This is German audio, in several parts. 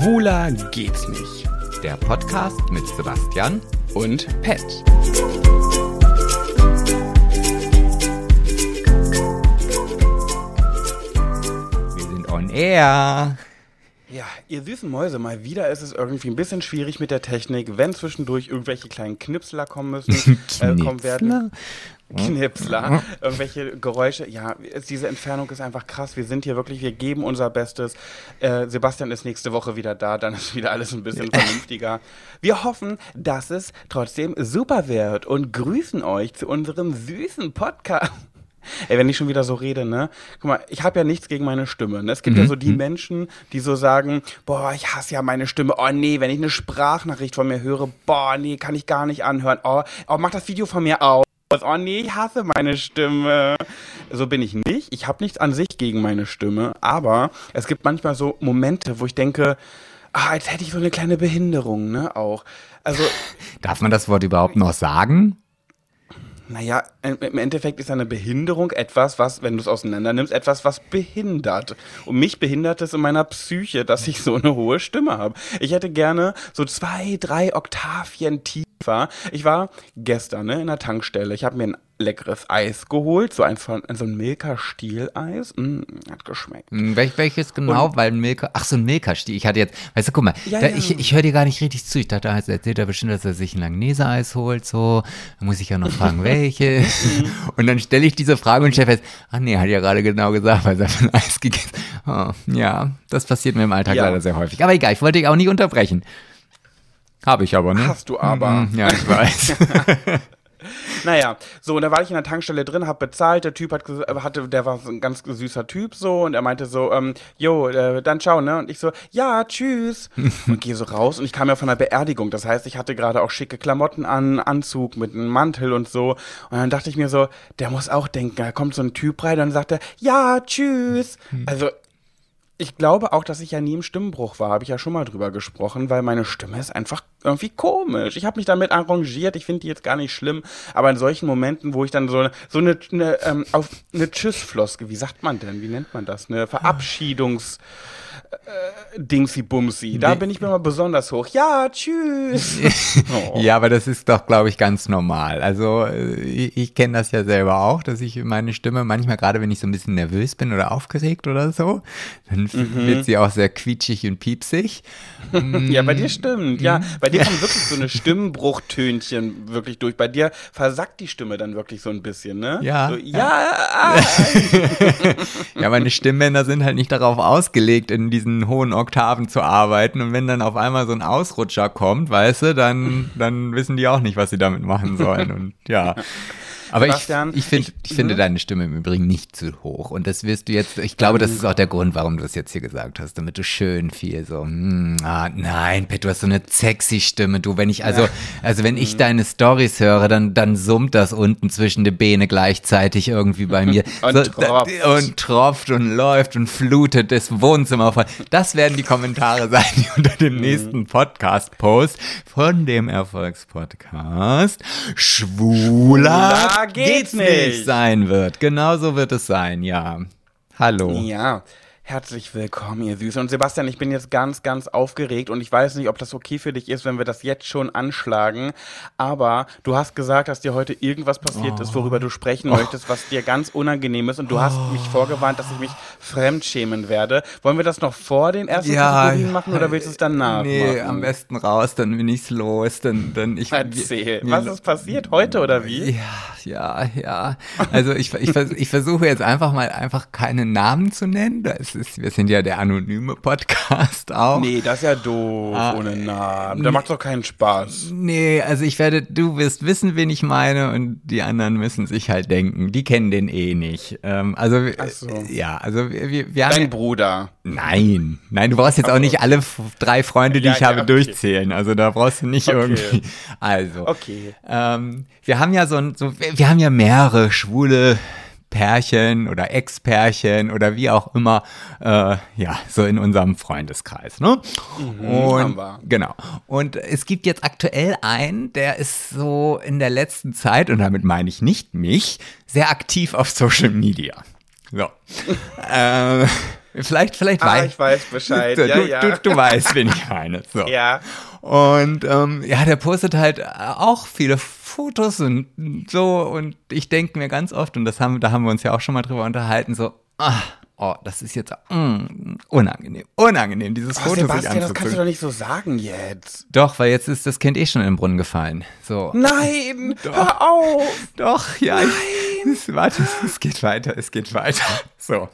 Schwuler geht's nicht. Der Podcast mit Sebastian Und Pet. wir sind on air. Ja, ihr süßen Mäuse, mal wieder ist es irgendwie ein bisschen schwierig mit der Technik, wenn zwischendurch irgendwelche kleinen Knipsler kommen müssen, äh, kommen werden. Knipsler, irgendwelche Geräusche. Ja, es, diese Entfernung ist einfach krass. Wir sind hier wirklich, wir geben unser Bestes. Äh, Sebastian ist nächste Woche wieder da, dann ist wieder alles ein bisschen vernünftiger. Wir hoffen, dass es trotzdem super wird und grüßen euch zu unserem süßen Podcast. Ey, wenn ich schon wieder so rede, ne? Guck mal, ich habe ja nichts gegen meine Stimme. Ne? Es gibt ja so die Menschen, die so sagen, boah, ich hasse ja meine Stimme. Oh nee, wenn ich eine Sprachnachricht von mir höre, boah, nee, kann ich gar nicht anhören. Oh, oh mach das Video von mir aus. Oh nee, ich hasse meine Stimme. So bin ich nicht. Ich habe nichts an sich gegen meine Stimme, aber es gibt manchmal so Momente, wo ich denke, ah, als hätte ich so eine kleine Behinderung, ne? Auch. Also, Darf man das Wort überhaupt noch sagen? Naja, im Endeffekt ist eine Behinderung etwas, was, wenn du es auseinander nimmst, etwas, was behindert. Und mich behindert es in meiner Psyche, dass ich so eine hohe Stimme habe. Ich hätte gerne so zwei, drei Oktavien tiefer. Ich war gestern ne, in der Tankstelle. Ich habe mir ein leckeres Eis geholt, so ein, so ein Milka-Stieleis. Mm, hat geschmeckt. Hm, Wel welches genau? Weil Milka, ach so ein Milka-Stiel. Ich hatte jetzt, weißt du, guck mal, Ja, da, ja. ich, ich höre dir gar nicht richtig zu. Ich dachte, jetzt erzählt er bestimmt, dass er sich ein Langnese-Eis holt, so. Da muss ich ja noch fragen, welche. und dann stelle ich diese Frage und stelle fest, ach nee, hat ja gerade genau gesagt, weil er hat ein Eis gegessen. Oh, ja, das passiert mir im Alltag Ja. leider sehr häufig. Aber egal, ich wollte dich auch nicht unterbrechen. Habe ich aber, ne? Hast du aber. Mhm, Ja, ich weiß. Naja, so, und da war ich in der Tankstelle drin, hab bezahlt, der Typ hat, äh, hatte, der war so ein ganz süßer Typ so und er meinte so, ähm, jo, äh, dann ciao, ne? Und ich so, ja, tschüss. und gehe so raus und ich kam ja von einer Beerdigung, das heißt, ich hatte gerade auch schicke Klamotten an, Anzug mit einem Mantel und so und dann dachte ich mir so, der muss auch denken, da kommt so ein Typ rein und dann sagt er, ja, tschüss. Also, ich glaube auch, dass ich ja nie im Stimmbruch war, habe ich ja schon mal drüber gesprochen, weil meine Stimme ist einfach irgendwie komisch. Ich habe mich damit arrangiert, ich finde die jetzt gar nicht schlimm, aber in solchen Momenten, wo ich dann so eine, so eine, eine ähm, auf eine Tschüssfloske, wie sagt man denn, wie nennt man das, eine Verabschiedungs äh, Dingsi Bumsi, da bin ich mir mal besonders hoch. Ja, tschüss. oh. Ja, aber das ist doch, glaube ich, ganz normal. Also äh, ich, ich kenne das ja selber auch, dass ich meine Stimme manchmal, gerade wenn ich so ein bisschen nervös bin oder aufgeregt oder so, dann Mhm. wird sie auch sehr quietschig und piepsig. Ja, bei dir stimmt. Ja, bei dir kommen wirklich so eine Stimmbruchtönchen wirklich durch. Bei dir versackt die Stimme dann wirklich so ein bisschen, ne? Ja, So, ja. ja, ah, Ja, meine Stimmbänder sind halt nicht darauf ausgelegt, in diesen hohen Oktaven zu arbeiten. Und wenn dann auf einmal so ein Ausrutscher kommt, weißt du, dann, dann wissen die auch nicht, was sie damit machen sollen. Und ja. Aber ich, Sebastian, ich, find, ich- ich finde mhm. deine Stimme im Übrigen nicht zu hoch. Und das wirst du jetzt, ich glaube, das ist auch der Grund, warum du es jetzt hier gesagt hast, damit du schön viel so, mm, ah, nein, Pet, du hast so eine sexy Stimme, du, wenn ich, also, also wenn Mhm. ich deine Stories höre, dann, dann summt das unten zwischen den Beine gleichzeitig irgendwie bei mir. Und so, tropft. Und tropft und läuft und flutet das Wohnzimmer voll. Das werden die Kommentare sein, die unter dem Mhm. nächsten Podcast-Post von dem Erfolgspodcast Schwuler Schwuler geht's nicht. sein wird. Genau so wird es sein, ja. Hallo. Ja, herzlich willkommen, ihr Süße. Und Sebastian, ich bin jetzt ganz, ganz aufgeregt und ich weiß nicht, ob das okay für dich ist, wenn wir das jetzt schon anschlagen. Aber du hast gesagt, dass dir heute irgendwas passiert ist, worüber du sprechen möchtest, was dir ganz unangenehm ist. Und du hast mich vorgewarnt, dass ich mich fremdschämen werde. Wollen wir das noch vor den ersten Kategorien machen oder willst du es danach Nee, machen? am besten raus, dann bin ich's los, dann, dann ich. Erzähl. wir- Was ist passiert? Heute oder wie? Ja, ja, ja. Also ich, ich, ich versuche jetzt einfach mal einfach keine Namen zu nennen. Das ist, wir sind ja der anonyme Podcast auch. Nee, das ist ja doof, Ah, ohne Namen. Da macht doch keinen Spaß. Nee, also ich werde, du wirst wissen, wen ich meine und die anderen müssen sich halt denken, die kennen den eh nicht. Ähm, also, Ach so. ja, also wir, wir, wir haben. Dein Bruder. Nein, nein, du brauchst jetzt auch nicht alle drei Freunde, die Ja, ich ja, habe, okay. durchzählen. Also da brauchst du nicht Okay. irgendwie. Also, Okay. ähm, wir haben ja so ein, so, wir haben ja mehrere schwule Pärchen oder Ex-Pärchen oder wie auch immer, äh, ja, so in unserem Freundeskreis, ne? haben Und genau. Und es gibt jetzt aktuell einen, der ist so in der letzten Zeit, und damit meine ich nicht mich, sehr aktiv auf Social Media. So. äh, Vielleicht, vielleicht Ah, weiß ich weiß Bescheid. du, ja, du, ja. Du, du weißt, wen ich meine. So. ja. Und ähm, ja, der postet halt auch viele Fotos und so. Und ich denke mir ganz oft, und das haben, da haben wir uns ja auch schon mal drüber unterhalten, so, ah, oh, das ist jetzt mm, unangenehm, unangenehm, dieses Oh, Foto sich Sebastian, das kannst du doch nicht so sagen jetzt. Doch, weil jetzt ist das Kind eh schon in den Brunnen gefallen. So. Nein, hör auf. Doch, ja. Ich, es, warte, es geht weiter, es geht weiter. So.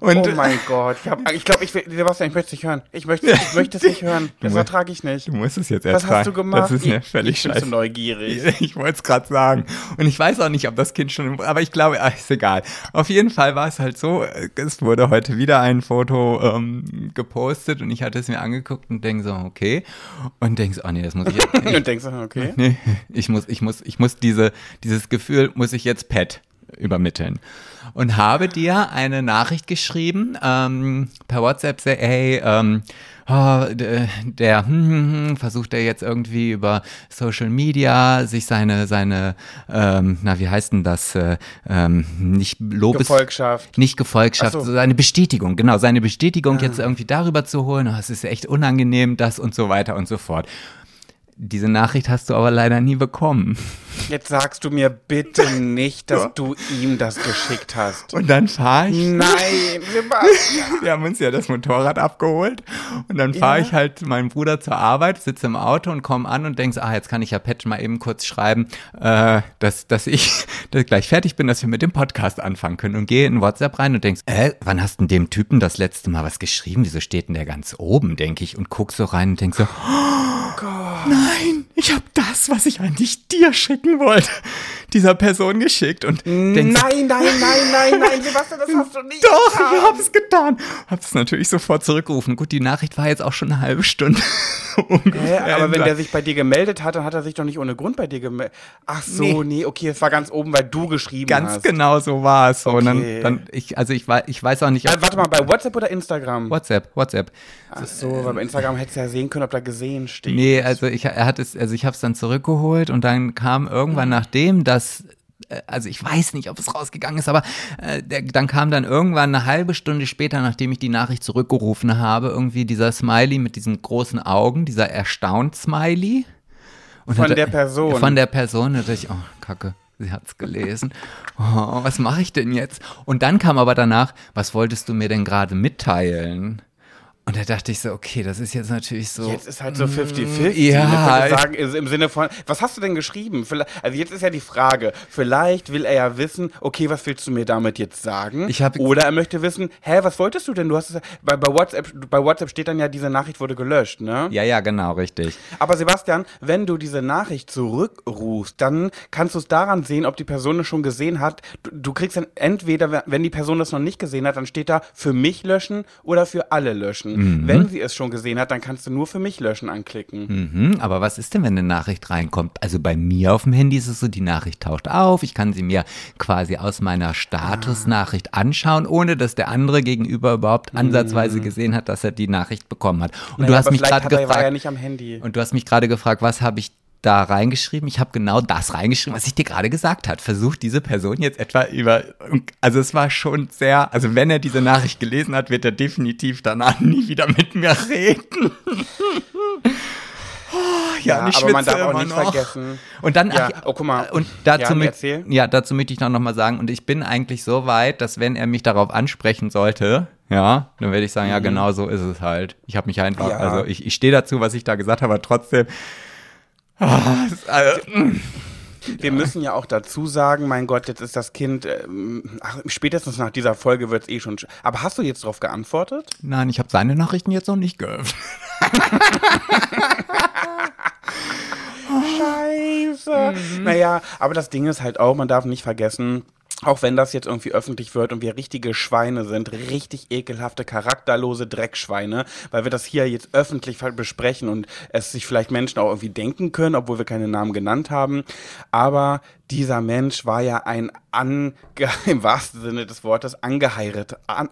Und Oh mein Gott. Ich, hab- ich glaube, ich will, Sebastian, ich möchte es nicht hören. Ich möchte, ich möchte es nicht hören. Das ertrage ich nicht. du musst es jetzt Was ertragen. hast du gemacht? Das ist mir ich, völlig ich bin scheiße. so neugierig. Ich wollte es gerade sagen. Und ich weiß auch nicht, ob das Kind schon, aber ich glaube, ach, ist egal. Auf jeden Fall war es halt so, äh, es wurde heute wieder ein Foto ähm, gepostet und ich hatte es mir angeguckt und denke so, okay. Und denke so, oh nee, das muss ich jetzt, Und denkst du, okay. nee, ich muss, ich muss, ich muss diese, dieses Gefühl muss ich jetzt Pet übermitteln. Und habe dir eine Nachricht geschrieben, ähm, per WhatsApp, say, hey, ähm, oh, d- der hm, hm, hm, versucht er jetzt irgendwie über Social Media sich seine, seine, ähm, na, wie heißt denn das, äh, ähm, nicht Lobes... Gefolgschaft. Nicht Gefolgschaft, so. seine Bestätigung, genau, seine Bestätigung jetzt irgendwie darüber zu holen, oh, es ist echt unangenehm, das und so weiter und so fort. Diese Nachricht hast du aber leider nie bekommen. Jetzt sagst du mir bitte nicht, dass du ihm das geschickt hast. Und dann fahre ich, Nein, Sebastian. wir haben uns ja das Motorrad abgeholt und dann fahre Ja. ich halt meinen Bruder zur Arbeit, sitze im Auto und komme an und denke, ah, jetzt kann ich ja Patch mal eben kurz schreiben, äh, dass, dass ich dass ich gleich fertig bin, dass wir mit dem Podcast anfangen können und gehe in WhatsApp rein und denkst, äh, wann hast denn dem Typen das letzte Mal was geschrieben? Wieso steht denn der ganz oben, denke ich, und guck so rein und denk so, Nein, ich habe das, was ich eigentlich dir schicken wollte, dieser Person geschickt und denk so, Nein, nein, nein, nein, nein, Sebastian, das hast du nicht doch, getan. ich hab's getan. Hab's natürlich sofort zurückgerufen. Gut, die Nachricht war jetzt auch schon eine halbe Stunde. Hä, aber wenn der sich bei dir gemeldet hat, dann hat er sich doch nicht ohne Grund bei dir gemeldet. Ach so, Nee. nee, okay, es war ganz oben, weil du geschrieben Ganz hast. genau so war es. So. Und dann, Okay. dann, ich, also ich, ich weiß auch nicht, Äh, ob, warte mal, bei WhatsApp oder Instagram? WhatsApp, WhatsApp. Ach so, weil bei Instagram hättest du ja sehen können, ob da gesehen steht. Nee, also ich, er hat es, also ich habe es dann zurückgeholt und dann kam irgendwann nachdem das äh, also ich weiß nicht, ob es rausgegangen ist, aber äh, der, dann kam dann irgendwann eine halbe Stunde später, nachdem ich die Nachricht zurückgerufen habe, irgendwie dieser Smiley mit diesen großen Augen, dieser erstaunt Smiley. Und Von hatte- der Person. Von der Person, da dachte ich, oh, Kacke. Sie hat's gelesen. Oh, was mache ich denn jetzt? Und dann kam aber danach, was wolltest du mir denn gerade mitteilen? Und da dachte ich so, okay, das ist jetzt natürlich so. Jetzt ist halt so 50-50. ja. Ich würde sagen, im Sinne von, was hast du denn geschrieben? Also jetzt ist ja die Frage, vielleicht will er ja wissen, okay, was willst du mir damit jetzt sagen? Ich hab- Oder er möchte wissen, hä, was wolltest du denn? Du hast es, bei, bei, WhatsApp, bei WhatsApp steht dann ja, diese Nachricht wurde gelöscht, ne? Ja, ja, genau, richtig. Aber Sebastian, wenn du diese Nachricht zurückrufst, dann kannst du es daran sehen, ob die Person es schon gesehen hat. Du, du kriegst dann entweder, wenn die Person das noch nicht gesehen hat, dann steht da für mich löschen oder für alle löschen. Wenn sie es schon gesehen hat, dann kannst du nur für mich löschen anklicken. Mhm, aber was ist denn, wenn eine Nachricht reinkommt? Also bei mir auf dem Handy ist es so, die Nachricht taucht auf. Ich kann sie mir quasi aus meiner Statusnachricht anschauen, ohne dass der andere gegenüber überhaupt ansatzweise gesehen hat, dass er die Nachricht bekommen hat. Und Naja, du hast mich gerade er, gefragt. ja. Und du hast mich gerade gefragt, was habe ich da reingeschrieben? Ich habe genau das reingeschrieben, was ich dir gerade gesagt habe. Versucht diese Person jetzt etwa über, also es war schon sehr, also wenn er diese Nachricht gelesen hat, wird er definitiv danach nie wieder mit mir reden. Oh, ja, Ja, ich aber man darf auch nicht noch. vergessen. Und dann, Ja, ach, oh, guck mal. und dazu, Ja, erzähl. ja, dazu möchte ich noch, noch mal sagen, und ich bin eigentlich so weit, dass wenn er mich darauf ansprechen sollte, ja, dann werde ich sagen, ja, genau so ist es halt. Ich habe mich einfach, Mhm. Ja. also ich, ich stehe dazu, was ich da gesagt habe, aber trotzdem. Also, mm. Wir müssen ja auch dazu sagen, mein Gott, jetzt ist das Kind, ähm, ach, spätestens nach dieser Folge wird es eh schon. sch- Aber hast du jetzt darauf geantwortet? Nein, ich habe seine Nachrichten jetzt noch nicht geöffnet. Scheiße. Naja, aber das Ding ist halt auch, man darf nicht vergessen, auch wenn das jetzt irgendwie öffentlich wird und wir richtige Schweine sind, richtig ekelhafte, charakterlose Dreckschweine, weil wir das hier jetzt öffentlich besprechen und es sich vielleicht Menschen auch irgendwie denken können, obwohl wir keine Namen genannt haben. Aber dieser Mensch war ja ein an, im wahrsten Sinne des Wortes angeheiratet, an,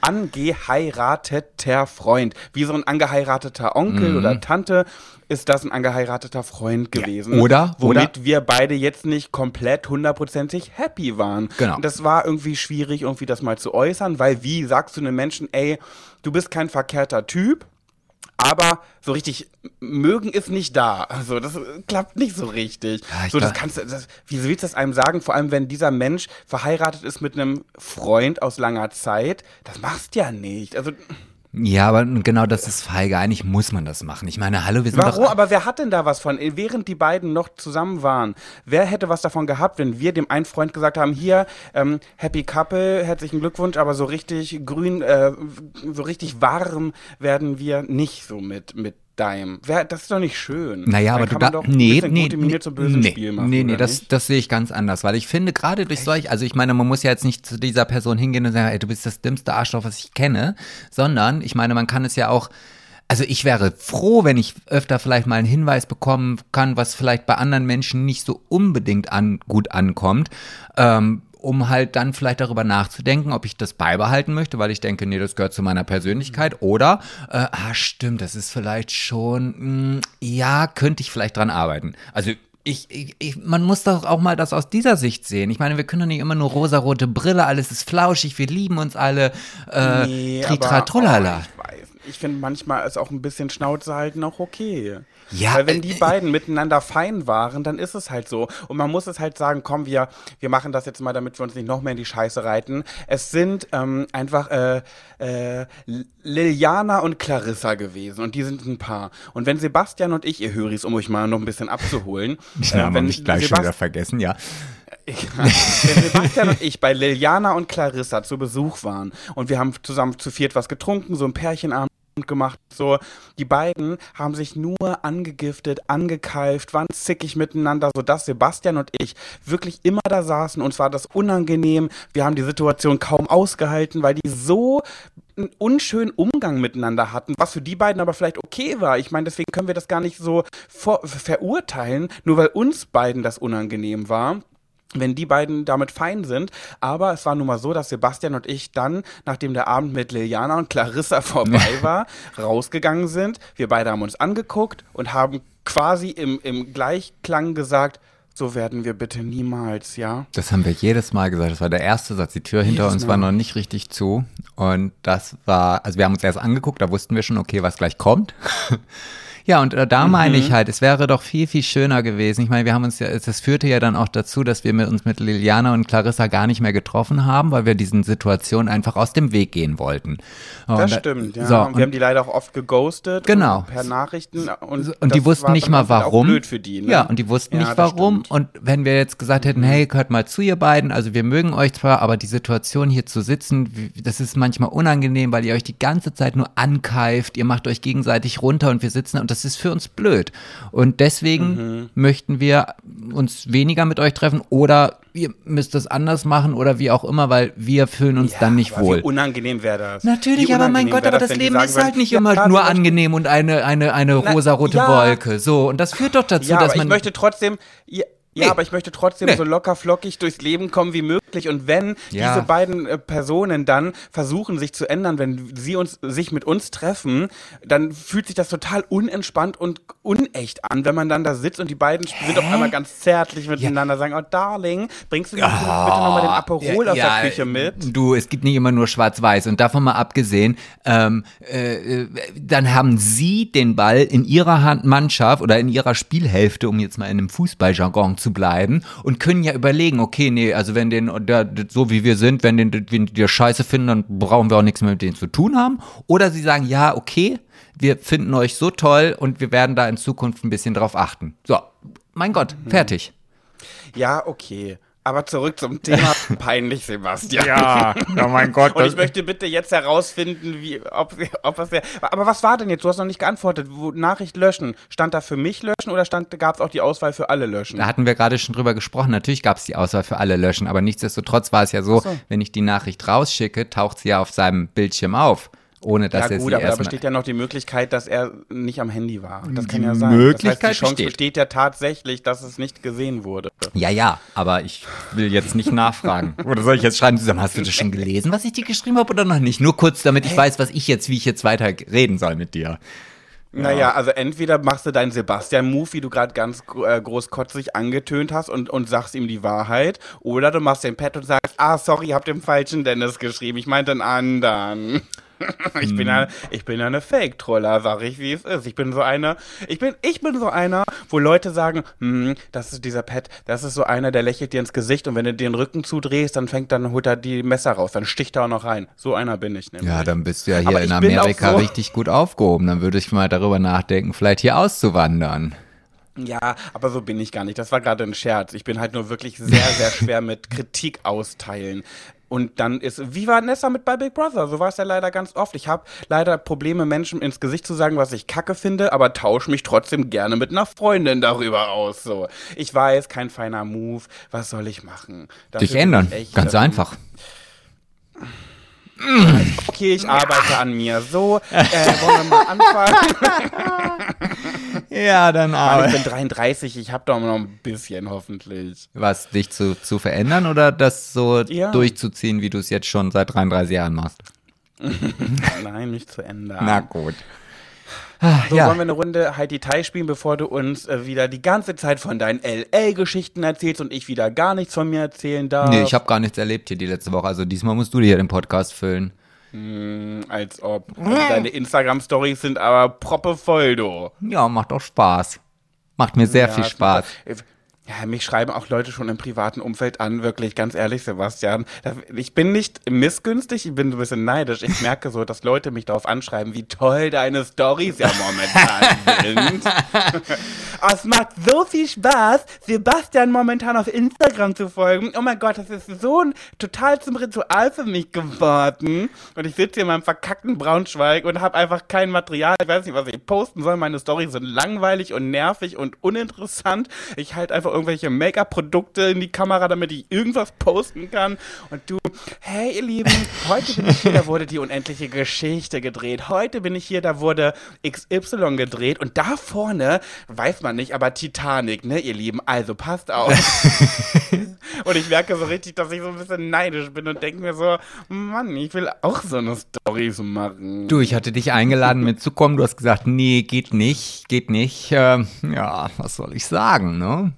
angeheirateter Freund. Wie so ein angeheirateter Onkel mhm. oder Tante ist das ein angeheirateter Freund gewesen. Ja, oder? Womit oder? wir beide jetzt nicht komplett hundertprozentig happy waren. Genau. Und das war irgendwie schwierig, irgendwie das mal zu äußern, weil wie sagst du einem Menschen, ey, du bist kein verkehrter Typ, aber so richtig mögen ist nicht da. Also das klappt nicht so richtig. Ja, so, das kannst du, das, wie willst du das einem sagen? Vor allem, wenn dieser Mensch verheiratet ist mit einem Freund aus langer Zeit, das machst du ja nicht. Also ja, aber genau das ist feige. Eigentlich muss man das machen. Ich meine, hallo, wir sind Warum? doch... Aber wer hat denn da was von? Während die beiden noch zusammen waren, wer hätte was davon gehabt, wenn wir dem einen Freund gesagt haben, hier, ähm, Happy Couple, herzlichen Glückwunsch, aber so richtig grün, äh, so richtig warm werden wir nicht so mit, mit Dime. Das ist doch nicht schön. Naja, aber du da, doch nee, nee, nee, zum bösen nee, Spiel machen, nee, nee, das, das sehe ich ganz anders, weil ich finde, gerade durch solch, also ich meine, man muss ja jetzt nicht zu dieser Person hingehen und sagen, ey, du bist das dümmste Arschloch, was ich kenne, sondern ich meine, man kann es ja auch, also ich wäre froh, wenn ich öfter vielleicht mal einen Hinweis bekommen kann, was vielleicht bei anderen Menschen nicht so unbedingt an, gut ankommt. Ähm, um halt dann vielleicht darüber nachzudenken, ob ich das beibehalten möchte, weil ich denke, nee, das gehört zu meiner Persönlichkeit. Oder, äh, ah, stimmt, das ist vielleicht schon, mh, hm, ja, könnte ich vielleicht dran arbeiten. Also ich, ich, ich, man muss doch auch mal das aus dieser Sicht sehen. Ich meine, wir können doch nicht immer nur rosarote Brille, alles ist flauschig, wir lieben uns alle, äh, nee, tritra, trullala. Oh, ich weiß ich finde manchmal ist auch ein bisschen Schnauze halten auch okay. Ja. Weil wenn die äh, beiden miteinander fein waren, dann ist es halt so. Und man muss es halt sagen, komm, wir, wir machen das jetzt mal, damit wir uns nicht noch mehr in die Scheiße reiten. Es sind ähm, einfach äh, äh, Liliana und Clarissa gewesen und die sind ein Paar. Und wenn Sebastian und ich, ihr Höris, um euch mal noch ein bisschen abzuholen. Namen äh, wenn ich gleich Sebast schon wieder vergessen, ja. wenn Sebastian und ich bei Liliana und Clarissa zu Besuch waren und wir haben zusammen zu viert was getrunken, so ein Pärchenabend gemacht. So, die beiden haben sich nur angegiftet, angekeift, waren zickig miteinander, sodass Sebastian und ich wirklich immer da saßen. Uns war das unangenehm. Wir haben die Situation kaum ausgehalten, weil die so einen unschönen Umgang miteinander hatten, was für die beiden aber vielleicht okay war. Ich meine, deswegen können wir das gar nicht so verurteilen, nur weil uns beiden das unangenehm war wenn die beiden damit fein sind. Aber es war nun mal so, dass Sebastian und ich dann, nachdem der Abend mit Liliana und Clarissa vorbei war, rausgegangen sind. Wir beide haben uns angeguckt und haben quasi im, im Gleichklang gesagt, so werden wir bitte niemals, ja? Das haben wir jedes Mal gesagt. Das war der erste Satz. Die Tür hinter jedes uns Mal. war noch nicht richtig zu. Und das war, also wir haben uns erst angeguckt, da wussten wir schon, okay, was gleich kommt. Ja, und äh, da mhm. meine ich halt, es wäre doch viel, viel schöner gewesen. Ich meine, wir haben uns ja, das führte ja dann auch dazu, dass wir mit uns mit Liliana und Clarissa gar nicht mehr getroffen haben, weil wir diesen Situationen einfach aus dem Weg gehen wollten. Und das stimmt, ja. So, und wir haben die leider auch oft geghostet. Genau. Per Nachrichten. Und, und die wussten nicht mal warum. blöd für die, ne? Ja, und die wussten ja, nicht warum. Und wenn wir jetzt gesagt hätten, mhm. hey, hört mal zu, ihr beiden, also wir mögen euch zwar, aber die Situation hier zu sitzen, das ist manchmal unangenehm, weil ihr euch die ganze Zeit nur ankeift, ihr macht euch gegenseitig runter und wir sitzen und das ist für uns blöd. Und deswegen mhm. möchten wir uns weniger mit euch treffen oder ihr müsst es anders machen oder wie auch immer, weil wir fühlen uns ja, dann nicht wohl. Wie unangenehm wäre das. Natürlich, aber mein Gott, aber das, das Leben ist halt nicht immer ja, nur angenehm und eine, eine, eine rosarote ja, Wolke. So, und das führt doch dazu, ja, dass aber man. Ich möchte trotzdem, ja, nee. aber ich möchte trotzdem nee. so locker flockig durchs Leben kommen wie möglich. Und wenn ja. diese beiden äh, Personen dann versuchen, sich zu ändern, wenn sie uns, sich mit uns treffen, dann fühlt sich das total unentspannt und unecht an, wenn man dann da sitzt und die beiden Hä? sind auf einmal ganz zärtlich miteinander, ja. sagen, oh Darling, bringst du mir oh, bitte nochmal den Aperol ja, aus der Küche mit? Du, es gibt nicht immer nur schwarz-weiß. Und davon mal abgesehen, ähm, äh, dann haben sie den Ball in ihrer Hand Mannschaft oder in ihrer Spielhälfte, um jetzt mal in einem Fußballjargon zu bleiben und können ja überlegen, okay, nee, also wenn den, der, so wie wir sind, wenn den, wenn die scheiße finden, dann brauchen wir auch nichts mehr mit denen zu tun haben. Oder sie sagen, ja, okay, wir finden euch so toll und wir werden da in Zukunft ein bisschen drauf achten. So, mein Gott, fertig. Ja, okay. Aber zurück zum Thema peinlich, Sebastian. Ja, oh mein Gott. Und ich möchte bitte jetzt herausfinden, wie, ob, ob was wäre. Aber was war denn jetzt? Du hast noch nicht geantwortet. Wo, Nachricht löschen. Stand da für mich löschen oder gab es auch die Auswahl für alle löschen? Da hatten wir gerade schon drüber gesprochen. Natürlich gab es die Auswahl für alle löschen. Aber nichtsdestotrotz war es ja so, so, wenn ich die Nachricht rausschicke, taucht sie ja auf seinem Bildschirm auf. Ohne dass ja, er gut, aber da besteht ja noch die Möglichkeit, dass er nicht am Handy war. Das kann ja sein. Möglichkeit das heißt, die Chance besteht. besteht ja tatsächlich, dass es nicht gesehen wurde. Ja, ja, aber ich will jetzt nicht nachfragen. Oder soll ich jetzt schreiben zusammen, hast du das schon gelesen, was ich dir geschrieben habe oder noch nicht? Nur kurz, damit ich weiß, was ich jetzt, wie ich jetzt weiter reden soll mit dir. Naja, also entweder machst du deinen Sebastian-Move, wie du gerade ganz äh, großkotzig angetönt hast und, und sagst ihm die Wahrheit, oder du machst den Pad und sagst, ah, sorry, ich hab den falschen Dennis geschrieben, ich meinte einen anderen. Ich bin, ja, ich bin eine Fake-Troller, sag ich, wie es ist. Ich bin so einer, ich bin, ich bin so einer, wo Leute sagen, hm, das ist dieser Pet, das ist so einer, der lächelt dir ins Gesicht und wenn du den Rücken zudrehst, dann fängt, dann holt er die Messer raus, dann sticht er auch noch rein. So einer bin ich nämlich. Ja, dann bist du ja hier Aber in Amerika so- richtig gut aufgehoben. Dann würde ich mal darüber nachdenken, vielleicht hier auszuwandern. Ja, aber so bin ich gar nicht. Das war gerade ein Scherz. Ich bin halt nur wirklich sehr, sehr schwer mit Kritik austeilen. Und dann ist, wie war Nessa mit bei Big Brother? So war es ja leider ganz oft. Ich habe leider Probleme, Menschen ins Gesicht zu sagen, was ich kacke finde, aber tausche mich trotzdem gerne mit einer Freundin darüber aus. So, ich weiß, kein feiner Move. Was soll ich machen? Dafür Dich ändern. echt, Ganz ähm, einfach. Okay, ich arbeite an mir. So, äh, wollen wir mal anfangen? Ja, dann Mann, ich bin 33, ich habe doch noch ein bisschen, hoffentlich. Was, dich zu, zu verändern oder das so Ja. durchzuziehen, wie du es jetzt schon seit 33 Jahren machst? Nein, nicht zu ändern. Na gut. So, ja. wollen wir eine Runde Heidi Tai spielen, bevor du uns äh, wieder die ganze Zeit von deinen LA-Geschichten erzählst und ich wieder gar nichts von mir erzählen darf? Nee, ich habe gar nichts erlebt hier die letzte Woche. Also diesmal musst du dir den Podcast füllen. Hm, als ob. Also deine Instagram-Stories sind aber proppevoll, du. Ja, macht auch Spaß. Macht mir sehr Ja, viel Spaß. super. Ja, mich schreiben auch Leute schon im privaten Umfeld an, wirklich, ganz ehrlich, Sebastian. Ich bin nicht missgünstig, ich bin so ein bisschen neidisch. Ich merke so, dass Leute mich darauf anschreiben, wie toll deine Stories ja momentan sind. Oh, es macht so viel Spaß, Sebastian momentan auf Instagram zu folgen. Oh mein Gott, das ist so ein total zum Ritual für mich geworden. Und ich sitze hier in meinem verkackten Braunschweig und habe einfach kein Material. Ich weiß nicht, was ich posten soll. Meine Storys sind langweilig und nervig und uninteressant. Ich halte einfach irgendwelche Make-up-Produkte in die Kamera, damit ich irgendwas posten kann. Und du, hey ihr Lieben, heute bin ich hier, da wurde die unendliche Geschichte gedreht. Heute bin ich hier, da wurde XY gedreht. Und da vorne, weiß man nicht, aber Titanic, ne, ihr Lieben. Also passt auf. und ich merke so richtig, dass ich so ein bisschen neidisch bin und denke mir so, Mann, ich will auch so eine Storys machen. Du, ich hatte dich eingeladen mitzukommen. Du hast gesagt, nee, geht nicht, geht nicht. Ähm, ja, was soll ich sagen, ne?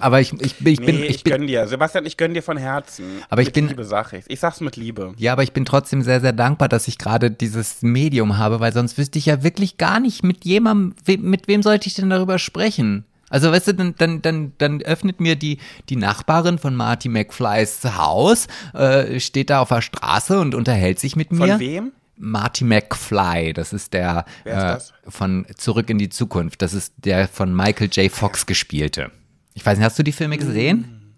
Aber ich, ich, ich bin, nee, ich ich, bin, gönn dir. Sebastian, ich gönn dir von Herzen. Aber ich mit bin- Liebe sag ich's. Ich sag's mit Liebe. Ja, aber ich bin trotzdem sehr, sehr dankbar, dass ich gerade dieses Medium habe, weil sonst wüsste ich ja wirklich gar nicht, mit jemandem, we, mit wem sollte ich denn darüber sprechen? Also, weißt du, dann, dann, dann, dann öffnet mir die, die Nachbarin von Marty McFlys Haus, äh, steht da auf der Straße und unterhält sich mit Von mir. wem? Marty McFly, das ist der ist äh, von Zurück in die Zukunft. Das ist der von Michael J. Fox gespielte. Ich weiß nicht, hast du die Filme gesehen?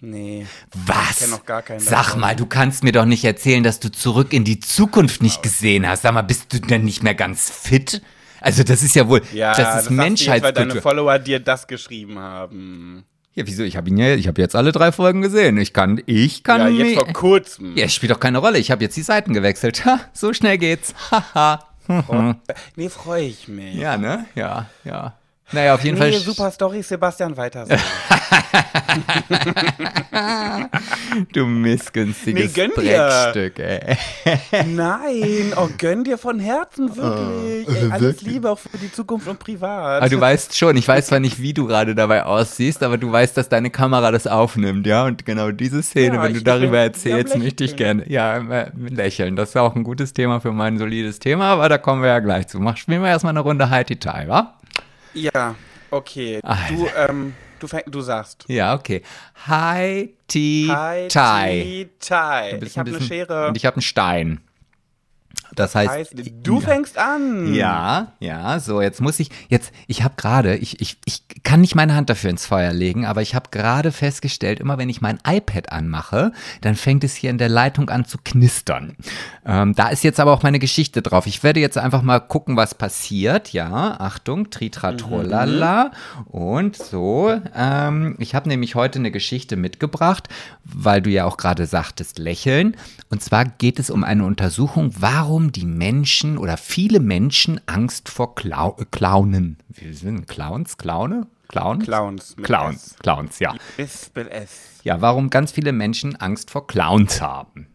Nee. Was? kenn noch gar keinen Sag davon. mal, du kannst mir doch nicht erzählen, dass du zurück in die Zukunft nicht gesehen hast. Sag mal, bist du denn nicht mehr ganz fit? Also das ist ja wohl, Ja, das ist jetzt, weil deine Menschheitskultur. Follower dir das geschrieben haben. Ja, wieso? Ich habe ihn ja, ich habe jetzt alle drei Folgen gesehen. Ich kann, ich kann Ja, jetzt vor kurzem. Ja, spielt doch keine Rolle. Ich habe jetzt die Seiten gewechselt. Ha, so schnell geht's. Haha. Nee, freue ich mich. ja, ne? Ja, ja. Naja, auf jeden Nee, Fall. super Story, Sebastian, weiter so. Du missgünstiges Nee, gönn dir. Dreckstück, ey. Nein, oh, gönn dir von Herzen, wirklich. Ey, alles wirklich? Liebe auch für die Zukunft und privat. Aber du weißt schon, ich weiß zwar nicht, wie du gerade dabei aussiehst, aber du weißt, dass deine Kamera das aufnimmt, ja? Und genau diese Szene, Ja, wenn du darüber erzählst, möchte ich gerne, ja, äh, lächeln. Das ist auch ein gutes Thema für mein solides Thema, aber da kommen wir ja gleich zu. Mach, spielen wir erstmal eine Runde High Detail, wa? Ja, okay. Alter. Du, ähm, du, fäng, du sagst. Ja, okay. Hi, Tai. Ti, Tai. Du bist Ich habe ein eine Schere. Und ich habe einen Stein. Das heißt, heißt, du fängst an. Ja, ja, so, jetzt muss ich, jetzt, ich habe gerade, ich, ich, ich kann nicht meine Hand dafür ins Feuer legen, aber ich habe gerade festgestellt, immer wenn ich mein iPad anmache, dann fängt es hier in der Leitung an zu knistern. Ähm, da ist jetzt aber auch meine Geschichte drauf. Ich werde jetzt einfach mal gucken, was passiert. Ja, Achtung, tritratrolala. Und so, ähm, ich habe nämlich heute eine Geschichte mitgebracht, weil du ja auch gerade sagtest, lächeln. Und zwar geht es um eine Untersuchung, warum warum die Menschen oder viele Menschen Angst vor Clou äh, Clownen. Wir sind Clowns, Clowne? Clowns? Clowns. Clowns, Clowns, ja. S S. Ja, warum ganz viele Menschen Angst vor Clowns haben.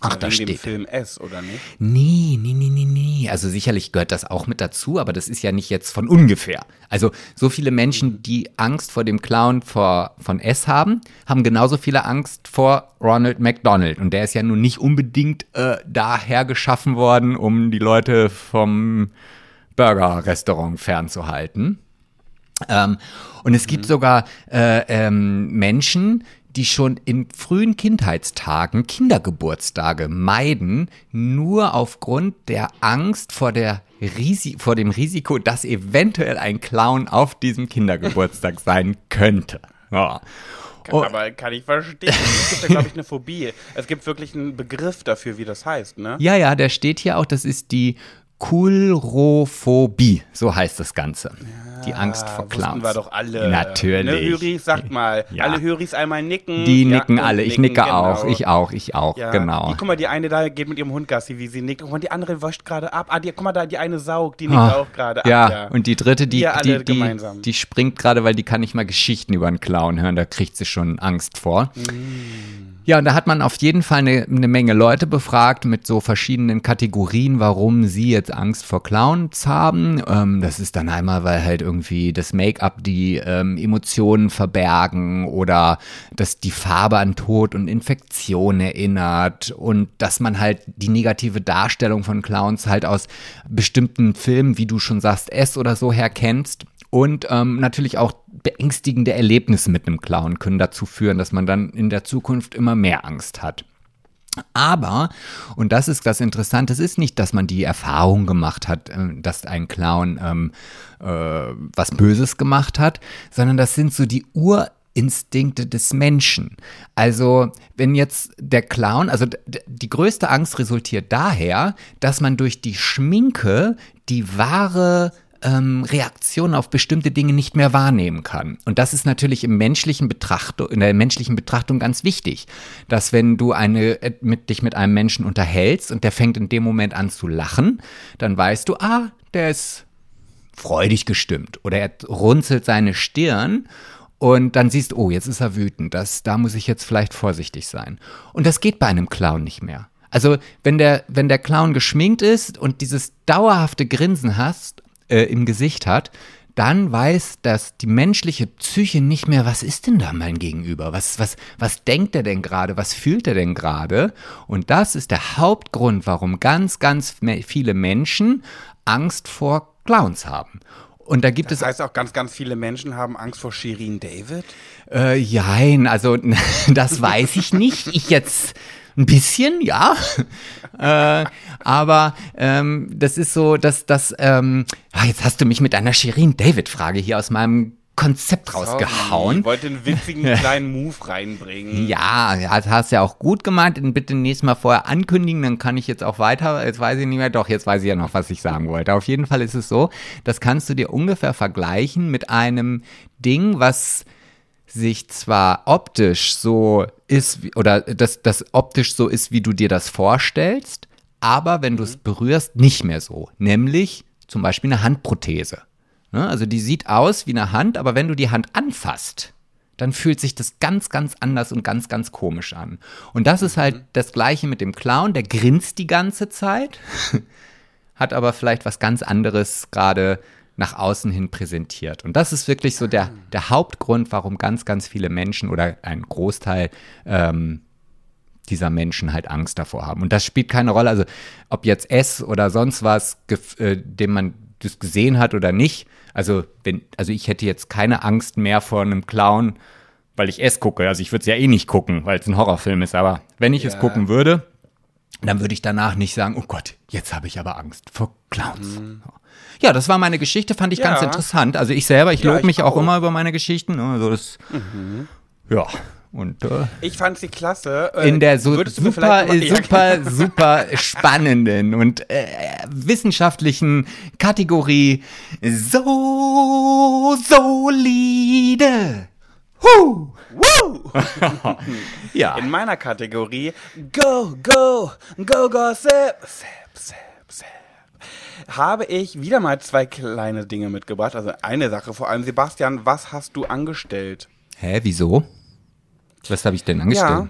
Ach, da steht. dem Film S, oder nicht? Nee, nee, nee, nee, nee. Also sicherlich gehört das auch mit dazu, aber das ist ja nicht jetzt von ungefähr. Also so viele Menschen, die Angst vor dem Clown vor, von S haben, haben genauso viele Angst vor Ronald McDonald. Und der ist ja nun nicht unbedingt äh, daher geschaffen worden, um die Leute vom Burger-Restaurant fernzuhalten. Ähm, und es gibt mhm. sogar äh, ähm, Menschen, die schon in frühen Kindheitstagen Kindergeburtstage meiden, nur aufgrund der Angst vor, der Risi vor dem Risiko, dass eventuell ein Clown auf diesem Kindergeburtstag sein könnte. Ja. Oh. Aber kann ich verstehen. Es gibt ja, glaube ich, eine Phobie. Es gibt wirklich einen Begriff dafür, wie das heißt, ne? Ja, ja, der steht hier auch, das ist die Kulrophobie, so heißt das Ganze. Ja, die Angst vor Clowns. wir doch alle. Natürlich. Ne, Höris, sagt mal. Ja. Alle Höris einmal nicken. Die nicken ja, alle. Ich nicke genau. auch. Ich auch. Ich auch. Genau. Die, guck mal, die eine da geht mit ihrem Hund Gassi, wie sie nickt. Und die andere wascht gerade ab. Ah, die, guck mal da, die eine saugt. Die nickt oh. auch gerade ab. Ja. und die dritte, die, die, die, die, springt gerade, weil die kann nicht mal Geschichten über einen Clown hören. Da kriegt sie schon Angst vor. Mm. Ja, und da hat man auf jeden Fall eine, eine, Menge Leute befragt mit so verschiedenen Kategorien, warum sie jetzt Angst vor Clowns haben. Ähm, das ist dann einmal, weil halt irgendwie das Make-up die ähm, Emotionen verbergen oder dass die Farbe an Tod und Infektion erinnert und dass man halt die negative Darstellung von Clowns halt aus bestimmten Filmen, wie du schon sagst, S oder so her kennst. Und ähm, natürlich auch beängstigende Erlebnisse mit einem Clown können dazu führen, dass man dann in der Zukunft immer mehr Angst hat. Aber, und das ist das Interessante, es ist nicht, dass man die Erfahrung gemacht hat, äh, dass ein Clown ähm, äh, was Böses gemacht hat, sondern das sind so die Urinstinkte des Menschen. Also, wenn jetzt der Clown, also die größte Angst resultiert daher, dass man durch die Schminke die wahre ähm, Reaktionen auf bestimmte Dinge nicht mehr wahrnehmen kann. Und das ist natürlich im menschlichen Betrachtung, in der menschlichen Betrachtung ganz wichtig, dass wenn du eine, äh, mit, dich mit einem Menschen unterhältst und der fängt in dem Moment an zu lachen, dann weißt du, ah, der ist freudig gestimmt oder er runzelt seine Stirn und dann siehst du, oh, jetzt ist er wütend, das, da muss ich jetzt vielleicht vorsichtig sein. Und das geht bei einem Clown nicht mehr. Also, wenn der, wenn der Clown geschminkt ist und dieses dauerhafte Grinsen hast, äh, im Gesicht hat, dann weiß dass die menschliche Psyche nicht mehr, was ist denn da mein Gegenüber? Was, was, was denkt er denn gerade? Was fühlt er denn gerade? Und das ist der Hauptgrund, warum ganz, ganz viele Menschen Angst vor Clowns haben. Und da gibt das es. heißt auch, ganz, ganz viele Menschen haben Angst vor Shirin David? Äh, jein, also das weiß ich nicht. Ich jetzt ein bisschen, ja. äh, aber ähm, das ist so, dass das, ähm, ah, jetzt hast du mich mit einer Shirin David-Frage hier aus meinem Konzept rausgehauen. Ich wollte einen witzigen kleinen Move reinbringen. Ja, das hast du ja auch gut gemeint. Bitte nächstes Mal vorher ankündigen, dann kann ich jetzt auch weiter. Jetzt weiß ich nicht mehr. Doch, jetzt weiß ich ja noch, was ich sagen wollte. Auf jeden Fall ist es so, das kannst du dir ungefähr vergleichen mit einem Ding, was sich zwar optisch so ist, oder dass das optisch so ist, wie du dir das vorstellst, aber wenn du es mhm. berührst, nicht mehr so. Nämlich zum Beispiel eine Handprothese. Ne? Also die sieht aus wie eine Hand, aber wenn du die Hand anfasst, dann fühlt sich das ganz, ganz anders und ganz, ganz komisch an. Und das ist halt mhm. das Gleiche mit dem Clown, der grinst die ganze Zeit, hat aber vielleicht was ganz anderes gerade nach außen hin präsentiert. Und das ist wirklich so der, der Hauptgrund, warum ganz, ganz viele Menschen oder ein Großteil ähm, dieser Menschen halt Angst davor haben. Und das spielt keine Rolle, also ob jetzt S oder sonst was, äh, dem man das gesehen hat oder nicht. Also, wenn, also ich hätte jetzt keine Angst mehr vor einem Clown, weil ich S gucke. Also ich würde es ja eh nicht gucken, weil es ein Horrorfilm ist. Aber wenn ich ja. es gucken würde, dann würde ich danach nicht sagen, oh Gott, jetzt habe ich aber Angst vor Clowns. Mhm. Ja, das war meine Geschichte, fand ich ja. ganz interessant. Also ich selber, ich ja, lobe mich auch, auch, immer über meine Geschichten. Ne? Also das, mhm. ja. Und, äh, ich fand sie klasse. Äh, in der so super, super, super spannenden und äh, wissenschaftlichen Kategorie so solide Huh. Woo! ja. In meiner Kategorie Go, Go, Go, Go, Sip, Sip, Sip habe ich wieder mal zwei kleine Dinge mitgebracht. Also eine Sache vor allem. Sebastian, was hast du angestellt? Hä, wieso? Was habe ich denn angestellt? Ja,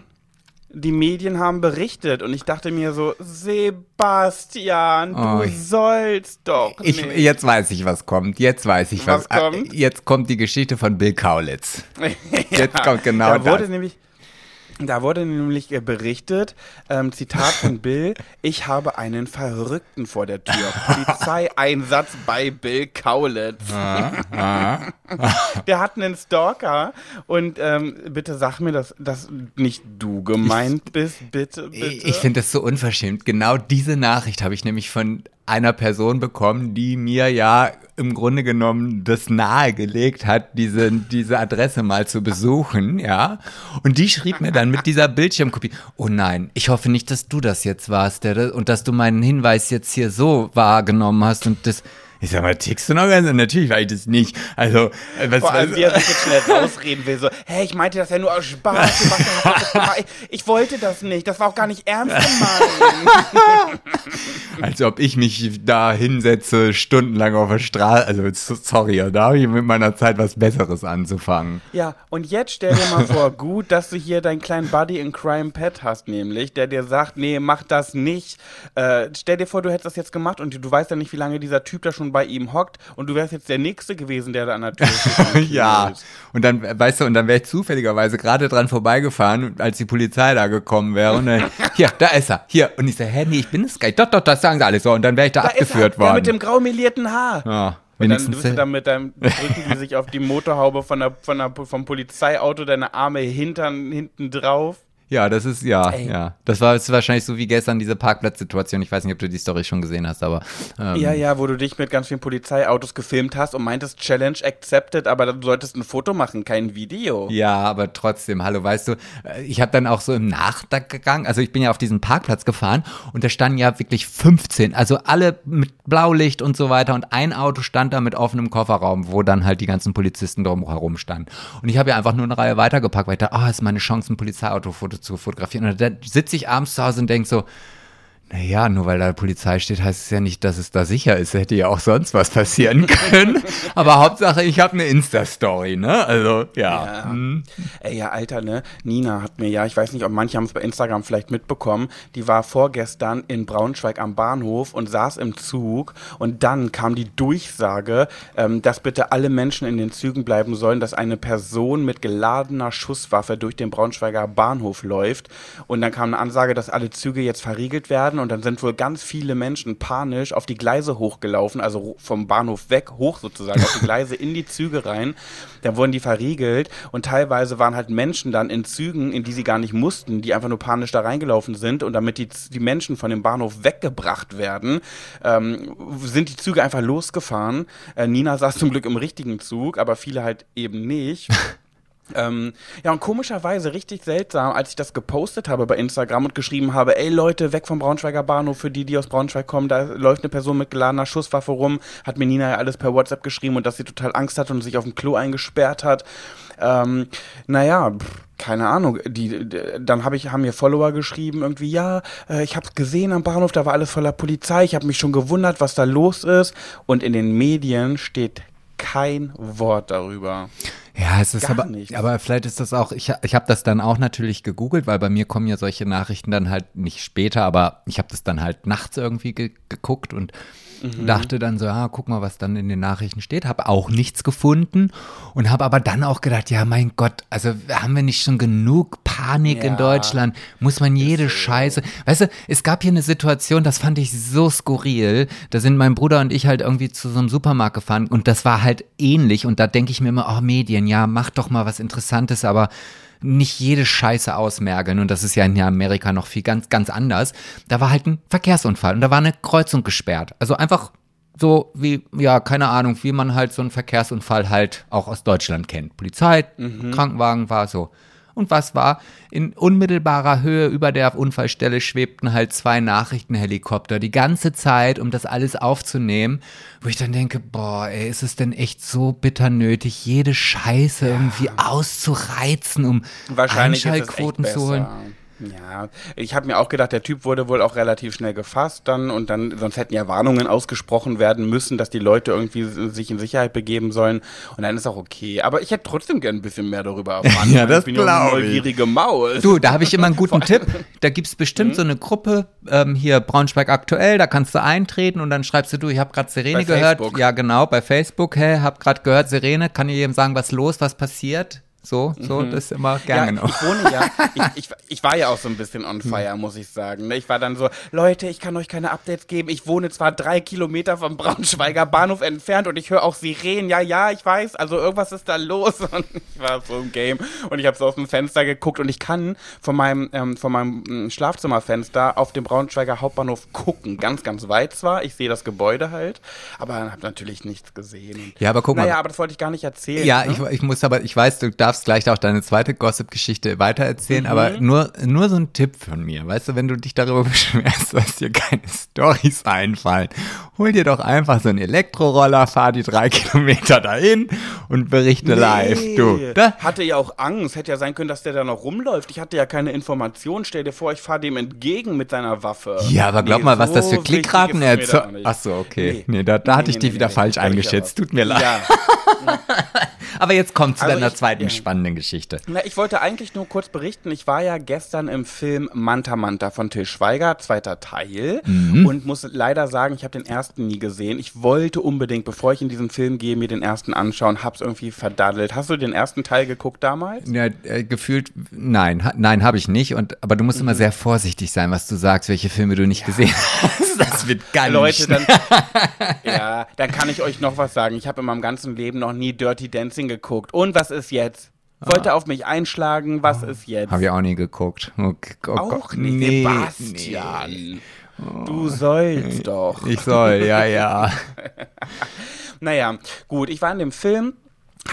die Medien haben berichtet und ich dachte mir so, Sebastian, oh. du sollst doch nicht. Ich, jetzt weiß ich, was kommt. Jetzt weiß ich, was, was kommt. Jetzt kommt die Geschichte von Bill Kaulitz. ja, jetzt kommt genau da wurde das. Nämlich, da wurde nämlich berichtet, ähm, Zitat von Bill, ich habe einen Verrückten vor der Tür. Polizeieinsatz bei Bill Kaulitz. Ah, ah. der hat einen Stalker und ähm, bitte sag mir, dass, dass nicht du gemeint ich, bist, bitte, bitte. Ich finde das so unverschämt. Genau diese Nachricht habe ich nämlich von einer Person bekommen, die mir ja im Grunde genommen das nahegelegt hat, diese, diese Adresse mal zu besuchen, ja. Und die schrieb mir dann mit dieser Bildschirmkopie, oh nein, ich hoffe nicht, dass du das jetzt warst, der, und dass du meinen Hinweis jetzt hier so wahrgenommen hast und das, ich sag mal, tickst du noch ganz? Natürlich war ich das nicht. Also, äh, was, Vor allem, was, wie er sich jetzt schnell rausreden will, so, hä, ich meinte das ja nur aus Spaß. ich, ich wollte das nicht, das war auch gar nicht ernst gemeint. Als ob ich mich da hinsetze, stundenlang auf der Straße, also, sorry, da habe ich mit meiner Zeit was Besseres anzufangen. Ja, und jetzt stell dir mal vor, gut, dass du hier deinen kleinen Buddy in Crime Pet hast, nämlich, der dir sagt, nee, mach das nicht. Äh, stell dir vor, du hättest das jetzt gemacht und du, du weißt ja nicht, wie lange dieser Typ da schon schon bei ihm hockt und du wärst jetzt der Nächste gewesen, der da an der Tür Ja, und dann, weißt du, und dann wäre ich zufälligerweise gerade dran vorbeigefahren, als die Polizei da gekommen wäre und dann, hier, da ist er, hier. Und ich so, hä, nee, ich bin es gar nicht. Doch, doch, das sagen sie alle so. Und dann wäre ich da, da abgeführt ist er, worden. Der mit dem graumelierten Haar. Ja. Und dann bist du dann mit deinem, drücken die sich auf die Motorhaube von der, von der, vom Polizeiauto, deine Arme hintern, hinten drauf. Ja, das ist, ja, Ey. ja. Das war ist wahrscheinlich so wie gestern diese Parkplatzsituation. Ich weiß nicht, ob du die Story schon gesehen hast, aber. Ähm, ja, ja, wo du dich mit ganz vielen Polizeiautos gefilmt hast und meintest, Challenge accepted, aber du solltest ein Foto machen, kein Video. Ja, aber trotzdem, hallo, weißt du, äh, ich habe dann auch so im Nachgang, also ich bin ja auf diesen Parkplatz gefahren und da standen ja wirklich 15, also alle mit Blaulicht und so weiter und ein Auto stand da mit offenem Kofferraum, wo dann halt die ganzen Polizisten drumherum standen. Und ich habe ja einfach nur eine Reihe weitergepackt, weil ich dachte, ah, oh, ist meine Chance, ein Polizeiautofoto zu fotografieren. Und dann sitze ich abends zu Hause und denke so, naja, nur weil da Polizei steht, heißt es ja nicht, dass es da sicher ist. Hätte ja auch sonst was passieren können. Aber Hauptsache, ich habe eine Insta-Story, ne? Also, ja. Ja. Hm. Ey, ja, Alter, ne? Nina hat mir ja, ich weiß nicht, ob manche haben es bei Instagram vielleicht mitbekommen, die war vorgestern in Braunschweig am Bahnhof und saß im Zug und dann kam die Durchsage, ähm, dass bitte alle Menschen in den Zügen bleiben sollen, dass eine Person mit geladener Schusswaffe durch den Braunschweiger Bahnhof läuft. Und dann kam eine Ansage, dass alle Züge jetzt verriegelt werden werden und dann sind wohl ganz viele Menschen panisch auf die Gleise hochgelaufen, also vom Bahnhof weg, hoch sozusagen, auf die Gleise in die Züge rein. Dann wurden die verriegelt und teilweise waren halt Menschen dann in Zügen, in die sie gar nicht mussten, die einfach nur panisch da reingelaufen sind und damit die, die Menschen von dem Bahnhof weggebracht werden, ähm, sind die Züge einfach losgefahren. Äh, Nina saß zum Glück im richtigen Zug, aber viele halt eben nicht. Ähm, ja, und komischerweise richtig seltsam, als ich das gepostet habe bei Instagram und geschrieben habe, ey Leute, weg vom Braunschweiger Bahnhof, für die, die aus Braunschweig kommen, da läuft eine Person mit geladener Schusswaffe rum, hat mir Nina ja alles per WhatsApp geschrieben und dass sie total Angst hat und sich auf dem Klo eingesperrt hat. Ähm, naja, keine Ahnung, die, die dann habe ich haben mir Follower geschrieben irgendwie ja, äh, ich habe gesehen am Bahnhof, da war alles voller Polizei, ich habe mich schon gewundert, was da los ist und in den Medien steht kein Wort darüber. Ja, es ist aber, nicht. aber vielleicht ist das auch, ich, ich habe das dann auch natürlich gegoogelt, weil bei mir kommen ja solche Nachrichten dann halt nicht später, aber ich habe das dann halt nachts irgendwie ge geguckt und Mhm. Dachte dann so, ah, guck mal, was dann in den Nachrichten steht. Habe auch nichts gefunden und habe aber dann auch gedacht, ja, mein Gott, also haben wir nicht schon genug Panik ja. in Deutschland? Muss man jede Scheiße. Weißt du, es gab hier eine Situation, das fand ich so skurril. Da sind mein Bruder und ich halt irgendwie zu so einem Supermarkt gefahren und das war halt ähnlich. Und da denke ich mir immer, oh, Medien, ja, mach doch mal was Interessantes, aber nicht jede Scheiße ausmergeln. Und das ist ja in Amerika noch viel ganz, ganz anders. Da war halt ein Verkehrsunfall und da war eine Kreuzung gesperrt. Also einfach so wie, ja, keine Ahnung, wie man halt so einen Verkehrsunfall halt auch aus Deutschland kennt. Polizei, mhm. Krankenwagen war so. Und was war? In unmittelbarer Höhe über der Unfallstelle schwebten halt zwei Nachrichtenhelikopter die ganze Zeit, um das alles aufzunehmen. Wo ich dann denke, boah, ey, ist es denn echt so bitter nötig, jede Scheiße ja. irgendwie auszureizen, um Einschaltquoten zu holen? Ja, ich habe mir auch gedacht, der Typ wurde wohl auch relativ schnell gefasst dann und dann, sonst hätten ja Warnungen ausgesprochen werden müssen, dass die Leute irgendwie sich in Sicherheit begeben sollen und dann ist auch okay. Aber ich hätte trotzdem gern ein bisschen mehr darüber erfahren. ja, das glaube ich. neugierige Maus. Du, da habe ich immer einen guten Tipp. Da gibt es bestimmt mhm. so eine Gruppe, ähm, hier Braunschweig aktuell, da kannst du eintreten und dann schreibst du, du, ich habe gerade Sirene bei gehört. Facebook. Ja, genau, bei Facebook, hä, hab gerade gehört, Sirene, kann ich jedem sagen, was los, was passiert? So, so, mhm. das immer gerne ja, Ich wohne ja, ich, ich, ich, war ja auch so ein bisschen on fire, mhm. muss ich sagen. Ne? Ich war dann so, Leute, ich kann euch keine Updates geben. Ich wohne zwar drei Kilometer vom Braunschweiger Bahnhof entfernt und ich höre auch Sirenen. Ja, ja, ich weiß, also irgendwas ist da los. Und ich war so im Game und ich habe so aus dem Fenster geguckt und ich kann von meinem, ähm, von meinem hm, Schlafzimmerfenster auf den Braunschweiger Hauptbahnhof gucken. Ganz, ganz weit zwar. Ich sehe das Gebäude halt, aber habe natürlich nichts gesehen. ja, aber guck mal. Naja, aber das wollte ich gar nicht erzählen. Ja, ne? ich, ich muss aber, ich weiß, du darfst darfst gleich auch deine zweite Gossip-Geschichte weitererzählen, mhm. aber nur, nur so ein Tipp von mir. Weißt du, wenn du dich darüber beschwerst, dass dir keine Stories einfallen, hol dir doch einfach so einen Elektroroller, fahr die drei Kilometer dahin und berichte nee. live. Du. Da? Hatte ja auch Angst. Hätte ja sein können, dass der da noch rumläuft. Ich hatte ja keine Informationen. Stell dir vor, ich fahre dem entgegen mit seiner Waffe. Ja, aber glaub nee, mal, was so das für Klickraten erzeugt. Ach so, okay. Nee, nee da, da hatte ich dich wieder falsch eingeschätzt. Tut mir leid. Ja. aber jetzt kommt zu also deiner ich, zweiten ja spannenden Geschichte. Na, ich wollte eigentlich nur kurz berichten, ich war ja gestern im Film Manta Manta von Till Schweiger, zweiter Teil, mhm. und muss leider sagen, ich habe den ersten nie gesehen. Ich wollte unbedingt, bevor ich in diesen Film gehe, mir den ersten anschauen, hab's irgendwie verdaddelt. Hast du den ersten Teil geguckt damals? Ja, äh, gefühlt, nein, ha, nein, habe ich nicht. Und, aber du musst mhm. immer sehr vorsichtig sein, was du sagst, welche Filme du nicht ja. gesehen hast. Das wird ganz Leute, dann, ja, dann kann ich euch noch was sagen. Ich habe in meinem ganzen Leben noch nie Dirty Dancing geguckt. Und was ist jetzt? Wollte ah. auf mich einschlagen, was oh, ist jetzt? Habe ich auch nie geguckt. Okay, oh, auch nicht, nee, Sebastian. Nee. Du sollst doch. Ich soll, ja, ja. naja, gut, ich war in dem Film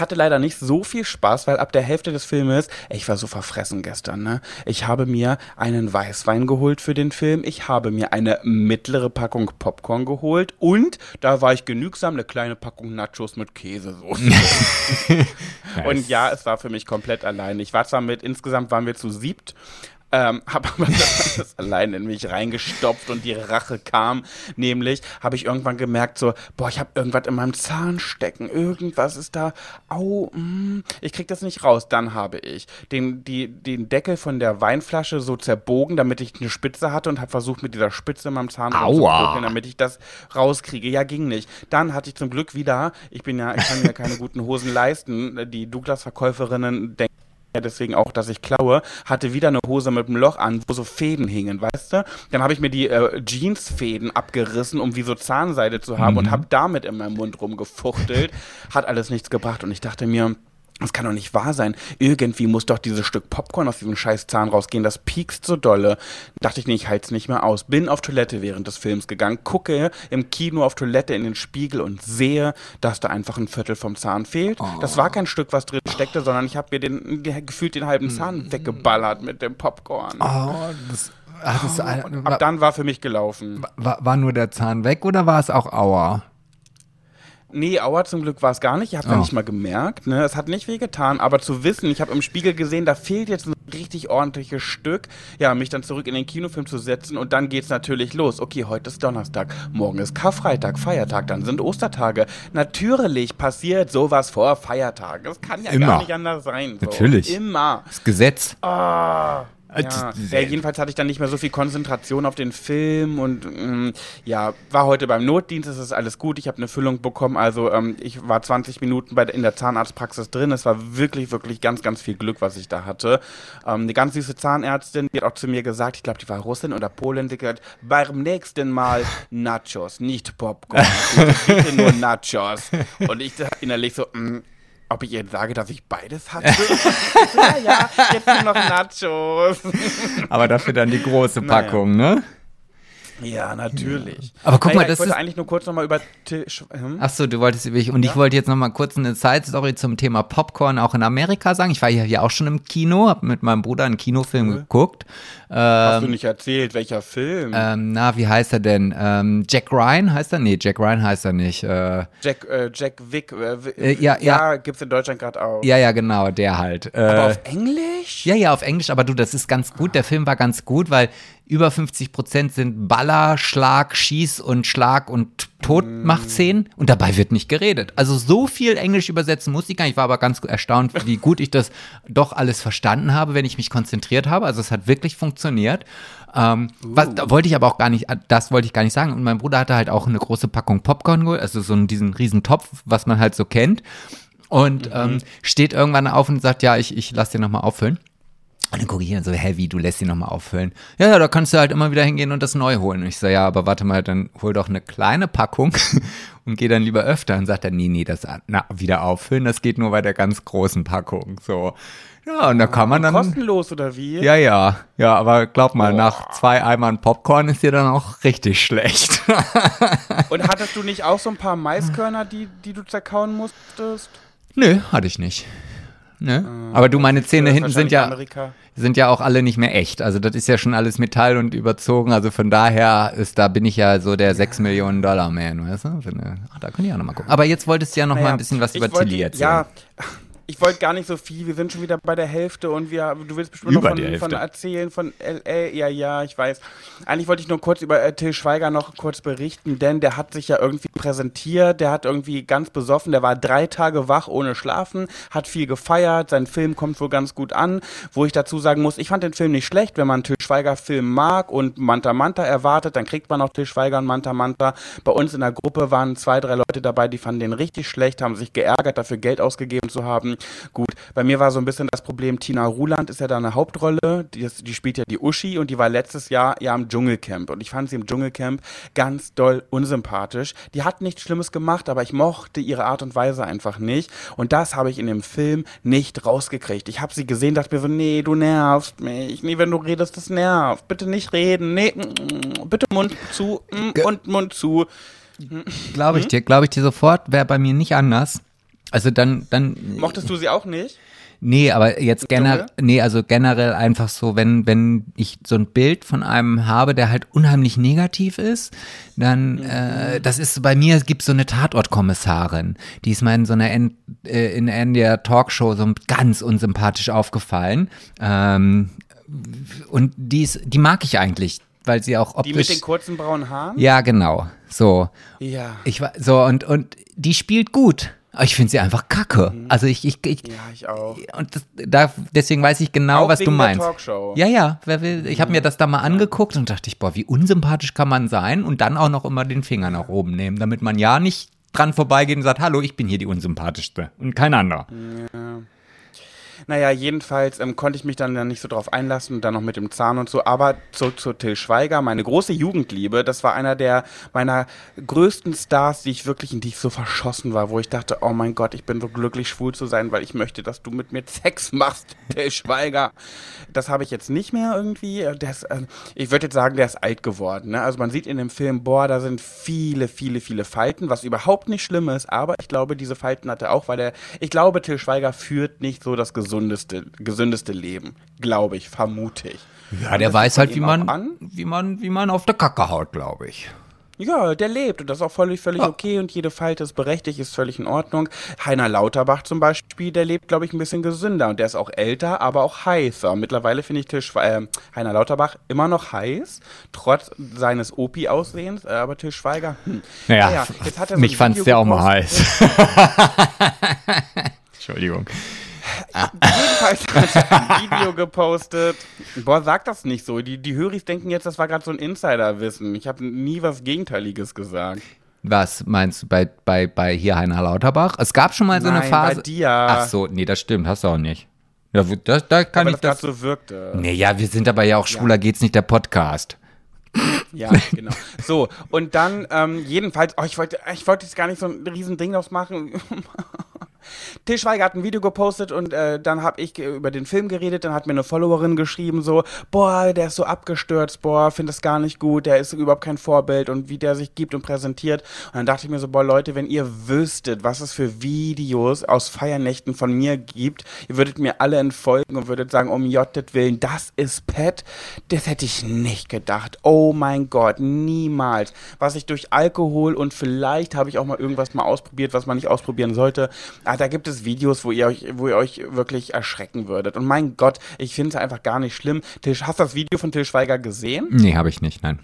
hatte leider nicht so viel Spaß, weil ab der Hälfte des Filmes, ich war so verfressen gestern, ne? Ich habe mir einen Weißwein geholt für den Film, ich habe mir eine mittlere Packung Popcorn geholt und da war ich genügsam eine kleine Packung Nachos mit Käsesoße. und ja, es war für mich komplett allein. Ich war zwar mit, insgesamt waren wir zu siebt, ähm, habe aber das allein in mich reingestopft und die Rache kam. Nämlich habe ich irgendwann gemerkt, so, boah, ich habe irgendwas in meinem Zahn stecken. Irgendwas ist da. Au, mm, ich krieg das nicht raus. Dann habe ich den, die, den Deckel von der Weinflasche so zerbogen, damit ich eine Spitze hatte und habe versucht, mit dieser Spitze in meinem Zahn zu damit ich das rauskriege. Ja, ging nicht. Dann hatte ich zum Glück wieder, ich bin ja, ich kann mir keine guten Hosen leisten. Die Douglas-Verkäuferinnen denken, ja deswegen auch, dass ich klaue, hatte wieder eine Hose mit einem Loch an, wo so Fäden hingen, weißt du? Dann habe ich mir die äh, Jeansfäden abgerissen, um wie so Zahnseide zu haben mhm. und habe damit in meinem Mund rumgefuchtelt. Hat alles nichts gebracht und ich dachte mir, das kann doch nicht wahr sein. Irgendwie muss doch dieses Stück Popcorn aus diesem scheiß Zahn rausgehen. Das piekst so dolle. Dachte ich, nee, ich halte es nicht mehr aus. Bin auf Toilette während des Films gegangen, gucke im Kino auf Toilette in den Spiegel und sehe, dass da einfach ein Viertel vom Zahn fehlt. Oh. Das war kein Stück, was drin steckte, sondern ich habe mir den, gefühlt den halben Zahn mm. weggeballert mit dem Popcorn. Oh, das, ach, das, oh, ab dann war für mich gelaufen. War, war nur der Zahn weg oder war es auch Aua? Nee, Aua zum Glück war es gar nicht. Ich habe es oh. nicht mal gemerkt. Ne? Es hat nicht weh getan, aber zu wissen, ich habe im Spiegel gesehen, da fehlt jetzt ein richtig ordentliches Stück. Ja, mich dann zurück in den Kinofilm zu setzen und dann geht's natürlich los. Okay, heute ist Donnerstag, morgen ist Karfreitag, Feiertag, dann sind Ostertage. Natürlich passiert sowas vor Feiertagen. Das kann ja Immer. gar nicht anders sein. So. Natürlich. Immer. Das Gesetz. Ah. Ja, ja, jedenfalls hatte ich dann nicht mehr so viel Konzentration auf den Film und ähm, ja, war heute beim Notdienst, es ist alles gut, ich habe eine Füllung bekommen, also ähm, ich war 20 Minuten bei, in der Zahnarztpraxis drin, es war wirklich, wirklich ganz, ganz viel Glück, was ich da hatte. Ähm, eine ganz süße Zahnärztin, die hat auch zu mir gesagt, ich glaube, die war Russin oder Polin, die hat beim nächsten Mal Nachos, nicht Popcorn, bitte nur Nachos. Und ich innerlich so, mh, mm, ob ich ihr sage, dass ich beides hatte? ja, ja, jetzt nur noch Nachos. Aber dafür dann die große Packung, naja. ne? Ja, natürlich. Aber guck naja, mal, das ich wollte ist- eigentlich nur kurz nochmal über hm? Ach so, du wolltest ich und ich wollte jetzt noch mal kurz eine Side-Story zum Thema Popcorn auch in Amerika sagen. Ich war ja hier auch schon im Kino, habe mit meinem Bruder einen Kinofilm geguckt. Hast du nicht erzählt, welcher Film? Ähm, na, wie heißt er denn? Ähm, Jack Ryan heißt er? Nee, Jack Ryan heißt er nicht. Äh, Jack, äh, Jack Wick. Äh, Äh, ja, ja. gibt's in Deutschland gerade auch. ja, ja, genau, der halt. Äh, Aber auf Englisch? Ja, ja, auf Englisch, aber du, das ist ganz gut. Der Film war ganz gut, weil über 50 Prozent sind Baller, Schlag, Schieß und Schlag und Todmachszenen und dabei wird nicht geredet. Also so viel Englisch übersetzen musste ich gar nicht. Ich war aber ganz erstaunt, wie gut ich das doch alles verstanden habe, wenn ich mich konzentriert habe. Also es hat wirklich funktioniert. Ähm, was, da wollte ich aber auch gar nicht, das wollte ich gar nicht sagen. Und mein Bruder hatte halt auch eine große Packung Popcorn geholt, also so einen, diesen riesen Topf, was man halt so kennt. Und ähm, steht irgendwann auf und sagt, ja, ich, ich lass dir nochmal auffüllen. Und dann gucke ich ihn so, hä, wie, du lässt ihn nochmal auffüllen? Ja, ja, da kannst du halt immer wieder hingehen und das neu holen. Und ich so, ja, aber warte mal, dann hol doch eine kleine Packung und geh dann lieber öfter. Und sagt er, nee, nee, das na, wieder auffüllen, das geht nur bei der ganz großen Packung. So. Ja, und da kann man dann. Kostenlos oder wie? Ja, ja, ja, aber glaub mal, nach zwei Eimern Popcorn ist dir dann auch richtig schlecht. Und hattest du nicht auch so ein paar Maiskörner, die, die du zerkauen musstest? Nö, hatte ich nicht. Ne? aber du, meine Zähne hinten sind ja, Amerika. sind ja auch alle nicht mehr echt. Also das ist ja schon alles Metall und überzogen. Also von daher ist, da bin ich ja so der 6 Millionen Dollar Man, weißt du? Ach, da kann ich auch noch mal gucken. Aber jetzt wolltest du ja noch mal Naja, ein bisschen was über Tilly erzählen. Ja, ich wollte gar nicht so viel. Wir sind schon wieder bei der Hälfte und wir, du willst bestimmt Über noch von, von erzählen von LA. Ja, ja, ich weiß. Eigentlich wollte ich nur kurz über äh, Till Schweiger noch kurz berichten, denn der hat sich ja irgendwie präsentiert. Der hat irgendwie ganz besoffen. Der war drei Tage wach ohne Schlafen, hat viel gefeiert. Sein Film kommt wohl ganz gut an. Wo ich dazu sagen muss, ich fand den Film nicht schlecht. Wenn man Till Schweiger Film mag und Manta Manta erwartet, dann kriegt man auch Till Schweiger und Manta Manta. Bei uns in der Gruppe waren zwei, drei Leute dabei, die fanden den richtig schlecht, haben sich geärgert, dafür Geld ausgegeben zu haben. Gut, bei mir war so ein bisschen das Problem, Tina Ruland ist ja da eine Hauptrolle, die, ist, die spielt ja die Uschi und die war letztes Jahr ja im Dschungelcamp und ich fand sie im Dschungelcamp ganz doll unsympathisch. Die hat nichts Schlimmes gemacht, aber ich mochte ihre Art und Weise einfach nicht und das habe ich in dem Film nicht rausgekriegt. Ich habe sie gesehen, dachte mir so, nee, du nervst mich, nee, wenn du redest, das nervt, bitte nicht reden, nee, mm, bitte Mund zu mm, und Mund zu. Glaube ich dir, glaube ich dir sofort, wäre bei mir nicht anders. Also dann, dann. Mochtest du sie auch nicht? Nee, aber jetzt generell, nee, also generell einfach so, wenn, wenn ich so ein Bild von einem habe, der halt unheimlich negativ ist, dann, äh, das ist bei mir, es gibt so eine Tatortkommissarin, die ist mal in so einer, N, äh, in der Talkshow so ganz unsympathisch aufgefallen, ähm, und die ist, die mag ich eigentlich, weil sie auch Die mit optisch, den kurzen braunen Haaren? ja, genau, so. Ja. Ich war, so, und, und die spielt gut. Ich finde sie einfach kacke. Also ich, ich, ich Ja, ich auch. und das, da, deswegen weiß ich genau, Auch was du wegen der meinst. Talkshow. Ja, ja. Wer will, ich habe mir das da mal angeguckt und dachte ich, boah, wie unsympathisch kann man sein und dann auch noch immer den Finger nach oben nehmen, damit man ja nicht dran vorbeigeht und sagt, hallo, ich bin hier die unsympathischste und kein anderer. Naja, jedenfalls ähm, konnte ich mich dann ja nicht so drauf einlassen dann noch mit dem Zahn und so. Aber zu, zu Till Schweiger, meine große Jugendliebe, das war einer der meiner größten Stars, die ich wirklich, in die ich so verschossen war, wo ich dachte, oh mein Gott, ich bin so glücklich, schwul zu sein, weil ich möchte, dass du mit mir Sex machst, Till Schweiger. Das habe ich jetzt nicht mehr irgendwie. Ist, äh, ich würde jetzt sagen, der ist alt geworden. Ne? Also man sieht in dem Film, boah, da sind viele, viele, viele Falten, was überhaupt nicht schlimm ist. Aber ich glaube, diese Falten hat er auch, weil er, ich glaube, Till Schweiger führt nicht so das gesundeste, gesündeste Leben. Glaube ich, vermute ich. Ja, der weiß halt, wie man, an. wie man, wie man auf der Kacke haut, glaube ich. Ja, der lebt und das ist auch völlig, völlig Ja. okay und jede Falte ist berechtigt, ist völlig in Ordnung. Heiner Lauterbach zum Beispiel, der lebt, glaube ich, ein bisschen gesünder und der ist auch älter, aber auch heißer. Mittlerweile finde ich Till Schwe äh, Heiner Lauterbach immer noch heiß, trotz seines Opi-Aussehens, äh, aber Till Schweiger, hm. Naja, jetzt hat er so mich fand's Video der auch mal heiß. Entschuldigung. Jedenfalls hat er ein Video gepostet. Boah, sag das nicht so. Die, die Höris denken jetzt, das war gerade so ein Insiderwissen. Ich habe nie was Gegenteiliges gesagt. Was meinst du bei, bei, bei hier Heiner Lauterbach? Es gab schon mal so eine Nein, Phase. bei dir. Ach so, nee, das stimmt, hast du auch nicht. Ja, da, da kann Aber ich das das. so wirkte. Nee, ja, wir sind aber ja auch schwuler geht's nicht der Podcast. Ja, genau. So, und dann, ähm, jedenfalls, oh, ich wollte ich wollte jetzt gar nicht so ein riesen Ding draus machen. Til Schweiger hat ein Video gepostet und äh, dann habe ich über den Film geredet, dann hat mir eine Followerin geschrieben so, boah, der ist so abgestürzt, boah, finde das gar nicht gut, der ist überhaupt kein Vorbild und wie der sich gibt und präsentiert. Und dann dachte ich mir so, boah, Leute, wenn ihr wüsstet, was es für Videos aus Feiernächten von mir gibt, ihr würdet mir alle entfolgen und würdet sagen, um Jottet willen, das ist Pet, das hätte ich nicht gedacht. Oh mein Gott, niemals. Was ich durch Alkohol und vielleicht habe ich auch mal irgendwas mal ausprobiert, was man nicht ausprobieren sollte, ah, da gibt es Videos, wo ihr euch, wo ihr euch wirklich erschrecken würdet. Und mein Gott, ich finde es einfach gar nicht schlimm. Til, hast du das Video von Til Schweiger gesehen? Nee, habe ich nicht, nein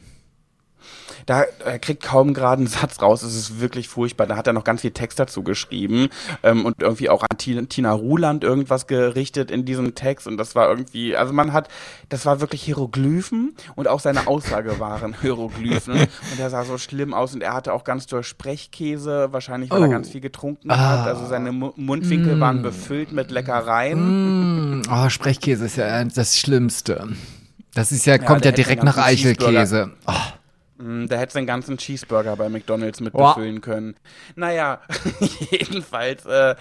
da er kriegt kaum gerade einen Satz raus. Es ist wirklich furchtbar. Da hat er noch ganz viel Text dazu geschrieben ähm, und irgendwie auch an Tina Ruland irgendwas gerichtet in diesem Text. Und das war irgendwie, also man hat, das war wirklich Hieroglyphen und auch seine Aussage waren Hieroglyphen. Und er sah so schlimm aus und er hatte auch ganz durch Sprechkäse, wahrscheinlich weil oh. er ganz viel getrunken ah. hat. Also seine M Mundwinkel mm. waren befüllt mit Leckereien. Mm. Oh, Sprechkäse ist ja das Schlimmste. Das ist ja, kommt ja, ja direkt nach Eichelkäse. Oh. Mm, da hätte den ganzen Cheeseburger bei McDonalds mit oh. befüllen können. Naja, jedenfalls, äh,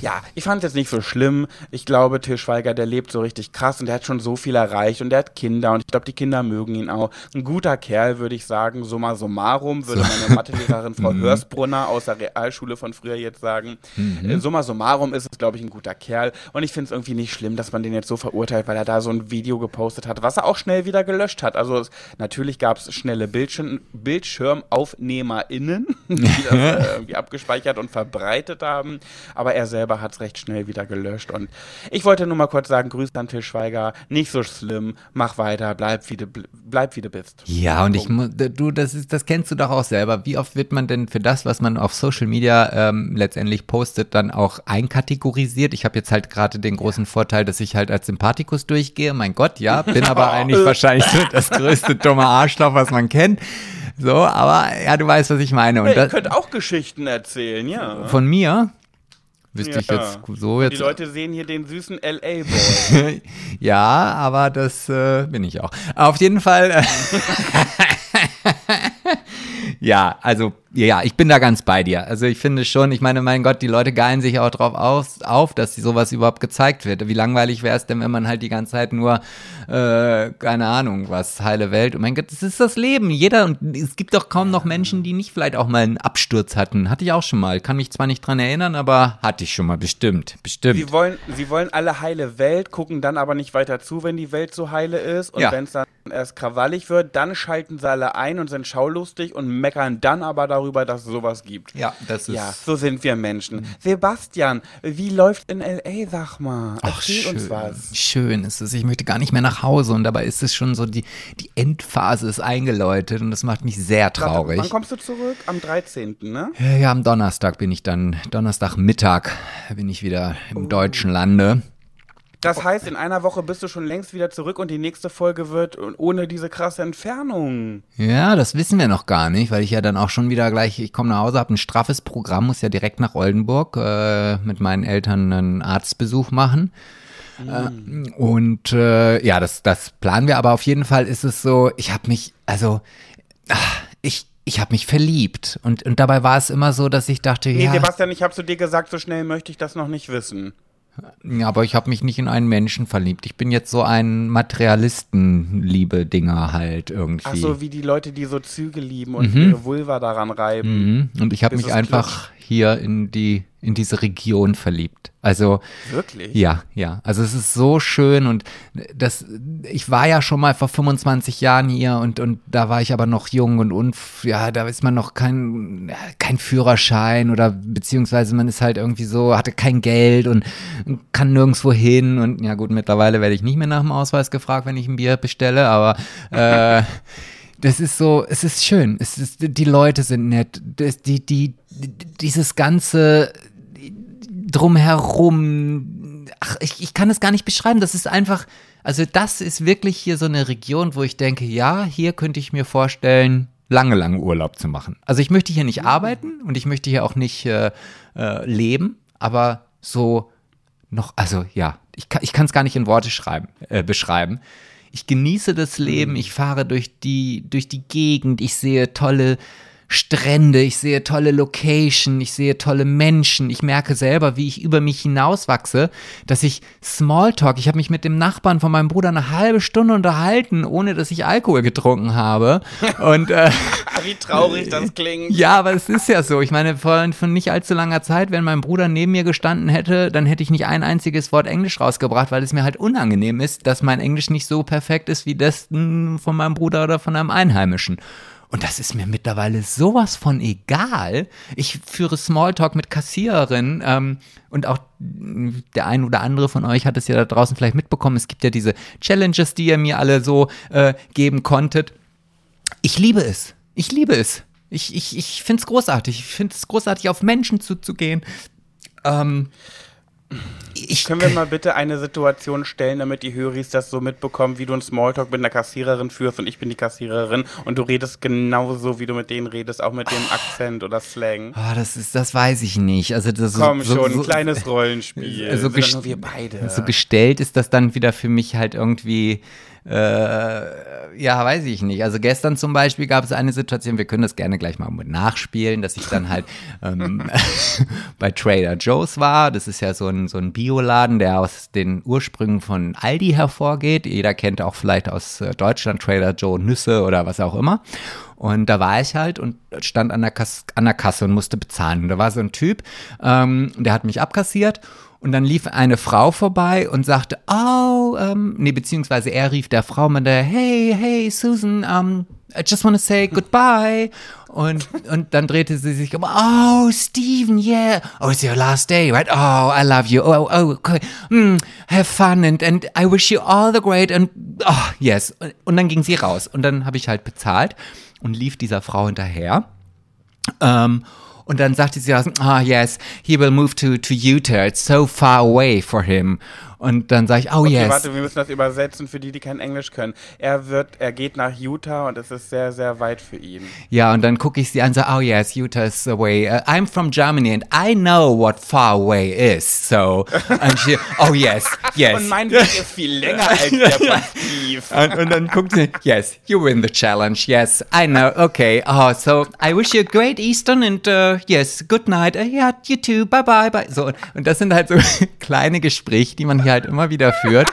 ja, ich fand es jetzt nicht so schlimm. Ich glaube, Til Schweiger, der lebt so richtig krass und der hat schon so viel erreicht und der hat Kinder und ich glaube, die Kinder mögen ihn auch. Ein guter Kerl, würde ich sagen. Summa summarum, würde meine Mathelehrerin Frau mhm. Hörsbrunner aus der Realschule von früher jetzt sagen. Mhm. Äh, summa summarum ist es, glaube ich, ein guter Kerl. Und ich finde es irgendwie nicht schlimm, dass man den jetzt so verurteilt, weil er da so ein Video gepostet hat, was er auch schnell wieder gelöscht hat. Also es, natürlich gab es schnelle Bildschirme Bildschirm, BildschirmaufnehmerInnen, die das äh, irgendwie abgespeichert und verbreitet haben. Aber er selber hat es recht schnell wieder gelöscht. Und ich wollte nur mal kurz sagen: Grüße an Till Schweiger, nicht so schlimm, mach weiter, bleib wie du, bleib, wie du bist. Ja, und ich muss, du, das, ist, das kennst du doch auch selber. Wie oft wird man denn für das, was man auf Social Media ähm, letztendlich postet, dann auch einkategorisiert? Ich habe jetzt halt gerade den großen Vorteil, dass ich halt als Sympathikus durchgehe. Mein Gott, ja, bin aber eigentlich wahrscheinlich das größte dumme Arschloch, was man kennt. So, aber ja, du weißt, was ich meine. Und hey, ihr könnt auch Geschichten erzählen, ja. Von mir? Wüsste ja. ich jetzt so jetzt. Die Leute sehen hier den süßen LA-Boy. ja, aber das äh, bin ich auch. Auf jeden Fall. Äh, ja, also ja, ich bin da ganz bei dir. Also ich finde schon, ich meine, mein Gott, die Leute geilen sich auch drauf auf, auf dass sowas überhaupt gezeigt wird. Wie langweilig wäre es denn, wenn man halt die ganze Zeit nur, äh, keine Ahnung, was, heile Welt. Und mein Gott, das ist das Leben. Jeder, und es gibt doch kaum noch Menschen, die nicht vielleicht auch mal einen Absturz hatten. Hatte ich auch schon mal. Kann mich zwar nicht dran erinnern, aber hatte ich schon mal, bestimmt, bestimmt. Sie wollen, sie wollen alle heile Welt, gucken dann aber nicht weiter zu, wenn die Welt so heile ist. Und ja. wenn es dann erst krawallig wird, dann schalten sie alle ein und sind schaulustig und meckern dann aber darüber, dass es sowas gibt. Ja, das ist. Ja, so sind wir Menschen. Mhm. Sebastian, wie läuft in L.A., sag mal? Ach, Erzähl schön, uns was. Schön ist es. Ich möchte gar nicht mehr nach Hause und dabei ist es schon so, die, die Endphase ist eingeläutet und das macht mich sehr traurig. Wann kommst du zurück? Am 13., ne? Ja, ja am Donnerstag bin ich dann, Donnerstagmittag bin ich wieder im oh. deutschen Lande. Das heißt, in einer Woche bist du schon längst wieder zurück und die nächste Folge wird ohne diese krasse Entfernung. Ja, das wissen wir noch gar nicht, weil ich ja dann auch schon wieder gleich, ich komme nach Hause, habe ein straffes Programm, muss ja direkt nach Oldenburg äh, mit meinen Eltern einen Arztbesuch machen. Mhm. Äh, und äh, ja, das, das planen wir, aber auf jeden Fall ist es so, ich habe mich, also, ach, ich, ich habe mich verliebt. Und, und dabei war es immer so, dass ich dachte, nee, ja. Nee, Sebastian, ich habe zu dir gesagt, so schnell möchte ich das noch nicht wissen. Ja, aber ich habe mich nicht in einen Menschen verliebt. Ich bin jetzt so ein Materialistenliebe-Dinger halt irgendwie. Ach so, wie die Leute, die so Züge lieben und mhm. ihre Vulva daran reiben. Mhm. Und ich habe mich einfach klitscht. hier in die in diese Region verliebt. Also wirklich? Ja, ja. Also es ist so schön und das ich war ja schon mal vor 25 Jahren hier und und da war ich aber noch jung und unf ja, da ist man noch kein kein Führerschein oder beziehungsweise man ist halt irgendwie so hatte kein Geld und kann nirgendwo hin und ja gut, mittlerweile werde ich nicht mehr nach dem Ausweis gefragt, wenn ich ein Bier bestelle, aber äh das ist so, es ist schön. Es ist, die Leute sind nett. Das, die, die, dieses ganze, drumherum. Ach, ich, ich kann es gar nicht beschreiben. Das ist einfach, also das ist wirklich hier so eine Region, wo ich denke, ja, hier könnte ich mir vorstellen, lange, lange Urlaub zu machen. Also ich möchte hier nicht arbeiten und ich möchte hier auch nicht äh, äh, leben, aber so noch, also ja, ich, ich kann es gar nicht in Worte schreiben, äh, beschreiben. Ich genieße das Leben, ich fahre durch die, durch die Gegend, ich sehe tolle Strände, ich sehe tolle Location, ich sehe tolle Menschen. Ich merke selber, wie ich über mich hinauswachse, dass ich Smalltalk, ich habe mich mit dem Nachbarn von meinem Bruder eine halbe Stunde unterhalten, ohne dass ich Alkohol getrunken habe. Und äh, wie traurig das klingt. Ja, aber es ist ja so. Ich meine, von, von nicht allzu langer Zeit, wenn mein Bruder neben mir gestanden hätte, dann hätte ich nicht ein einziges Wort Englisch rausgebracht, weil es mir halt unangenehm ist, dass mein Englisch nicht so perfekt ist wie das hm, von meinem Bruder oder von einem Einheimischen. Und das ist mir mittlerweile sowas von egal. Ich führe Smalltalk mit Kassiererinnen ähm, und auch der ein oder andere von euch hat es ja da draußen vielleicht mitbekommen. Es gibt ja diese Challenges, die ihr mir alle so äh, geben konntet. Ich liebe es. Ich liebe es. Ich, ich, ich finde es großartig. Ich finde es großartig, auf Menschen zuzugehen. Ähm, ich, Können wir mal bitte eine Situation stellen, damit die Höris das so mitbekommen, wie du einen Smalltalk mit einer Kassiererin führst und ich bin die Kassiererin und du redest genauso, wie du mit denen redest, auch mit dem Akzent oder Slang. Oh, das ist, das weiß ich nicht. Also das Komm so, schon, so, ein kleines Rollenspiel. Also gest nur wir beide. So gestellt ist das dann wieder für mich halt irgendwie äh, ja, weiß ich nicht. Also gestern zum Beispiel gab es eine Situation, wir können das gerne gleich mal nachspielen, dass ich dann halt ähm, bei Trader Joe's war. Das ist ja so ein, so ein Bioladen, der aus den Ursprüngen von Aldi hervorgeht. Jeder kennt auch vielleicht aus äh, Deutschland Trader Joe Nüsse oder was auch immer. Und da war ich halt und stand an der, Kasse, an der Kasse und musste bezahlen. Und da war so ein Typ, ähm, der hat mich abkassiert und dann lief eine Frau vorbei und sagte, oh, ähm, nee, beziehungsweise er rief der Frau mit der, hey, hey, Susan, um, I just want to say goodbye. Und, und dann drehte sie sich um, oh, Steven, yeah. Oh, it's your last day, right? Oh, I love you. Oh, oh, okay. Mm, have fun and, and I wish you all the great and, oh, yes. Und dann ging sie raus. Und dann habe ich halt bezahlt und lief dieser Frau hinterher. Ähm, und dann sagte sie, ah, yes, he will move to, to Utah. It's so far away for him. Und dann sage ich, oh okay, yes. Warte, wir müssen das übersetzen für die, die kein Englisch können. Er wird, er geht nach Utah und es ist sehr, sehr weit für ihn. Ja, und dann gucke ich sie an und sage, oh yes, Utah is away. Uh, I'm from Germany and I know what far away is. So, and she, oh yes, yes. und mein Weg ist viel länger als der Steve. Und, und dann guckt sie, yes, you win the challenge. Yes, I know. Okay. Oh, so I wish you a great Easter and uh, yes, good night. Uh, yeah, you too. Bye bye bye. So und das sind halt so kleine Gespräche, die man hier halt immer wieder führt,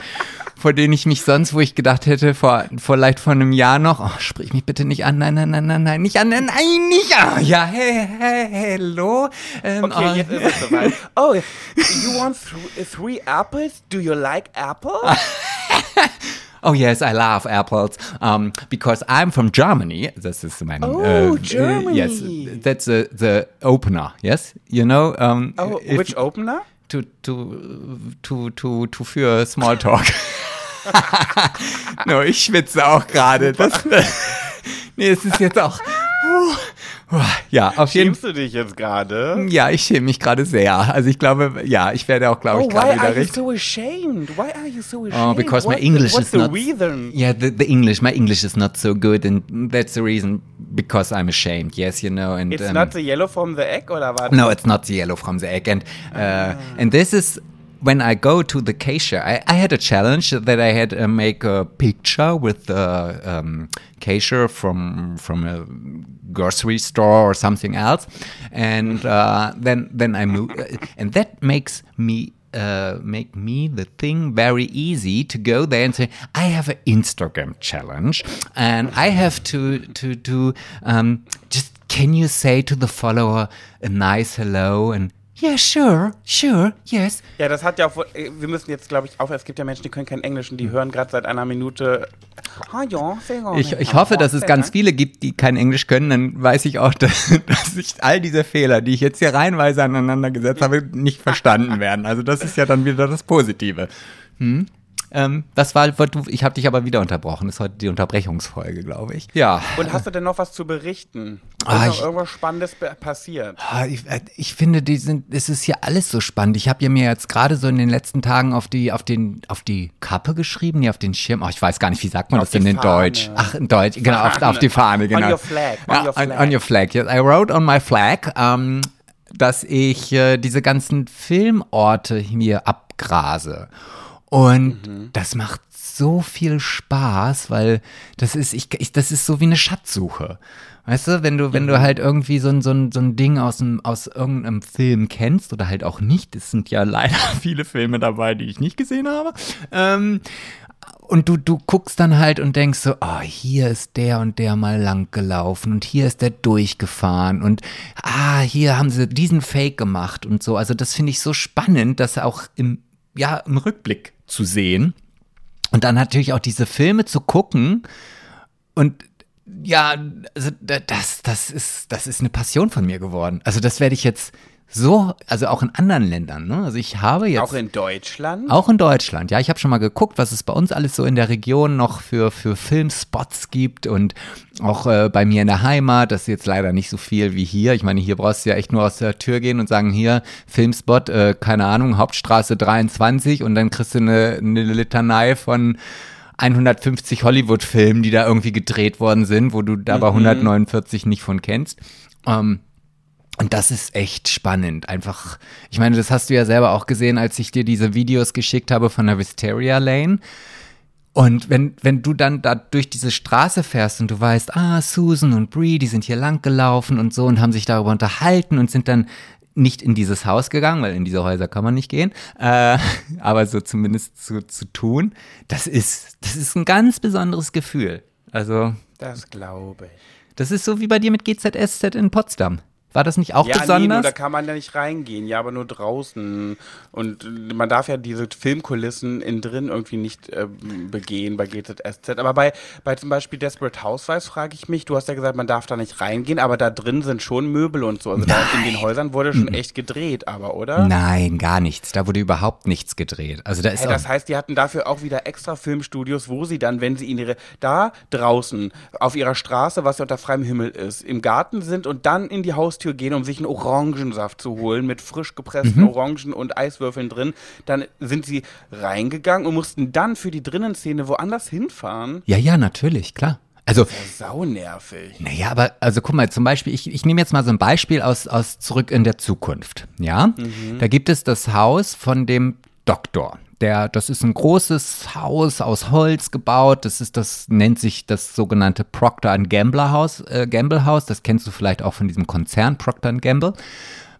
vor denen ich mich sonst, wo ich gedacht hätte, vor, vielleicht vor einem Jahr noch, oh, sprich mich bitte nicht an, nein, nein, nein, nein, nein, nicht an, nein, nein, nicht an. Ja, hey, hey, hello. Ähm, okay, oh, jetzt ist es soweit. Oh, you want th three apples? Do you like apple? Oh yes, I love apples. Um, because I'm from Germany. This is my. Oh, uh, Germany. yes, that's uh, the opener. Yes, you know. Um, oh, which opener? To, to, to, to, to für Smalltalk. no, ich schwitze auch gerade. nee, es ist jetzt auch. Ja, auf jeden Fall. Schämst du dich jetzt gerade? Ja, ich schäme mich gerade sehr. Also ich glaube, ja, ich werde auch, glaube oh, ich, gerade wieder recht. Why are you so ashamed? Why are you so ashamed? Oh, because my English the, is not. Reason? Yeah, the, the English, my English is not so good, and that's the reason. Because I'm ashamed. Yes, you know. And it's um, not the yellow from the egg, or what? No, it's not the yellow from the egg, and uh, ah. and this is when I go to the cashier, I, I had a challenge that I had to make a picture with the um, cashier from from a grocery store or something else, and uh, then then I move, and that makes me uh, make me the thing very easy to go there and say I have an Instagram challenge and I have to to do um, just can you say to the follower a nice hello and Yeah, sure, sure, yes. Ja, das hat ja auch. Äh, wir müssen jetzt, glaube ich, auf. Es gibt ja Menschen, die können kein Englisch und die hören gerade seit einer Minute. Ah, ja, ich, ich hoffe, dass es ganz viele gibt, die kein Englisch können. Dann weiß ich auch, dass, dass ich all diese Fehler, die ich jetzt hier reinweise aneinander gesetzt habe, nicht verstanden werden. Also, das ist ja dann wieder das Positive. Hm? Ähm, das war, ich habe dich aber wieder unterbrochen. Das ist heute die Unterbrechungsfolge, glaube ich. Ja. Und hast du denn noch was zu berichten? Ah, ist noch irgendwas Spannendes passiert? Ah, ich, äh, ich, finde, die sind, es ist hier alles so spannend. Ich habe ja mir jetzt gerade so in den letzten Tagen auf die, auf den, auf die Kappe geschrieben, nee, auf den Schirm. Oh, ich weiß gar nicht, wie sagt man auf das denn in Deutsch? Ach, in Deutsch, genau, auf, auf, die Fahne, genau. On your flag. On your flag. On, on your flag. Yes, I wrote on my flag. Um, dass ich äh, diese ganzen Filmorte mir abgrase. Und mhm. das macht so viel Spaß, weil das ist, ich, ich, das ist so wie eine Schatzsuche. Weißt du, wenn du, wenn du mhm. halt irgendwie so ein, so ein, so ein Ding aus, dem, aus irgendeinem Film kennst oder halt auch nicht, es sind ja leider viele Filme dabei, die ich nicht gesehen habe, ähm, und du, du guckst dann halt und denkst so, oh, hier ist der und der mal lang gelaufen und hier ist der durchgefahren und ah, hier haben sie diesen Fake gemacht und so. Also das finde ich so spannend, das auch im, ja, im Rückblick zu sehen. Und dann natürlich auch diese Filme zu gucken und ja, also das, das ist, das ist eine Passion von mir geworden. Also das werde ich jetzt so, also auch in anderen Ländern. Ne? Also ich habe jetzt. Auch in Deutschland? Auch in Deutschland, ja. Ich habe schon mal geguckt, was es bei uns alles so in der Region noch für, für Filmspots gibt und auch äh, bei mir in der Heimat. Das ist jetzt leider nicht so viel wie hier. Ich meine, hier brauchst du ja echt nur aus der Tür gehen und sagen, hier, Filmspot, äh, keine Ahnung, Hauptstraße 23 und dann kriegst du eine, eine Litanei von 150 Hollywood-Filmen, die da irgendwie gedreht worden sind, wo du da aber mhm. 149 nicht von kennst. Ähm, und das ist echt spannend. Einfach, ich meine, das hast du ja selber auch gesehen, als ich dir diese Videos geschickt habe von der Wisteria Lane. Und wenn, wenn du dann da durch diese Straße fährst und du weißt, ah, Susan und Bree, die sind hier lang gelaufen und so und haben sich darüber unterhalten und sind dann nicht in dieses Haus gegangen, weil in diese Häuser kann man nicht gehen, äh, aber so zumindest zu, zu tun, das ist, das ist ein ganz besonderes Gefühl. Also. Das glaube ich. Das ist so wie bei dir mit GZSZ in Potsdam. War das nicht auch ja, besonders? Nee, nur da kann man ja nicht reingehen, ja, aber nur draußen. Und man darf ja diese Filmkulissen innen drin irgendwie nicht äh, begehen bei GZSZ. Aber bei, bei zum Beispiel Desperate Housewives frage ich mich, du hast ja gesagt, man darf da nicht reingehen, aber da drin sind schon Möbel und so. Also da in den Häusern wurde schon echt gedreht, aber, oder? Nein, gar nichts. Da wurde überhaupt nichts gedreht. Also da ist hey, das heißt, die hatten dafür auch wieder extra Filmstudios, wo sie dann, wenn sie in ihre, da draußen, auf ihrer Straße, was ja unter freiem Himmel ist, im Garten sind und dann in die Haus Haustür gehen, um sich einen Orangensaft zu holen mit frisch gepressten mhm. Orangen und Eiswürfeln drin. Dann sind sie reingegangen und mussten dann für die Drinnenszene woanders hinfahren. Ja, ja, natürlich, klar. Also, das ist ja saunervig. Naja, aber also guck mal, zum Beispiel, ich, ich nehme jetzt mal so ein Beispiel aus, aus Zurück in der Zukunft. Ja, mhm. da gibt es das Haus von dem Doktor. Der, das ist ein großes Haus aus Holz gebaut. Das ist das nennt sich das sogenannte Procter Gamble Haus. Äh, Gamble Haus. Das kennst du vielleicht auch von diesem Konzern Procter Gamble.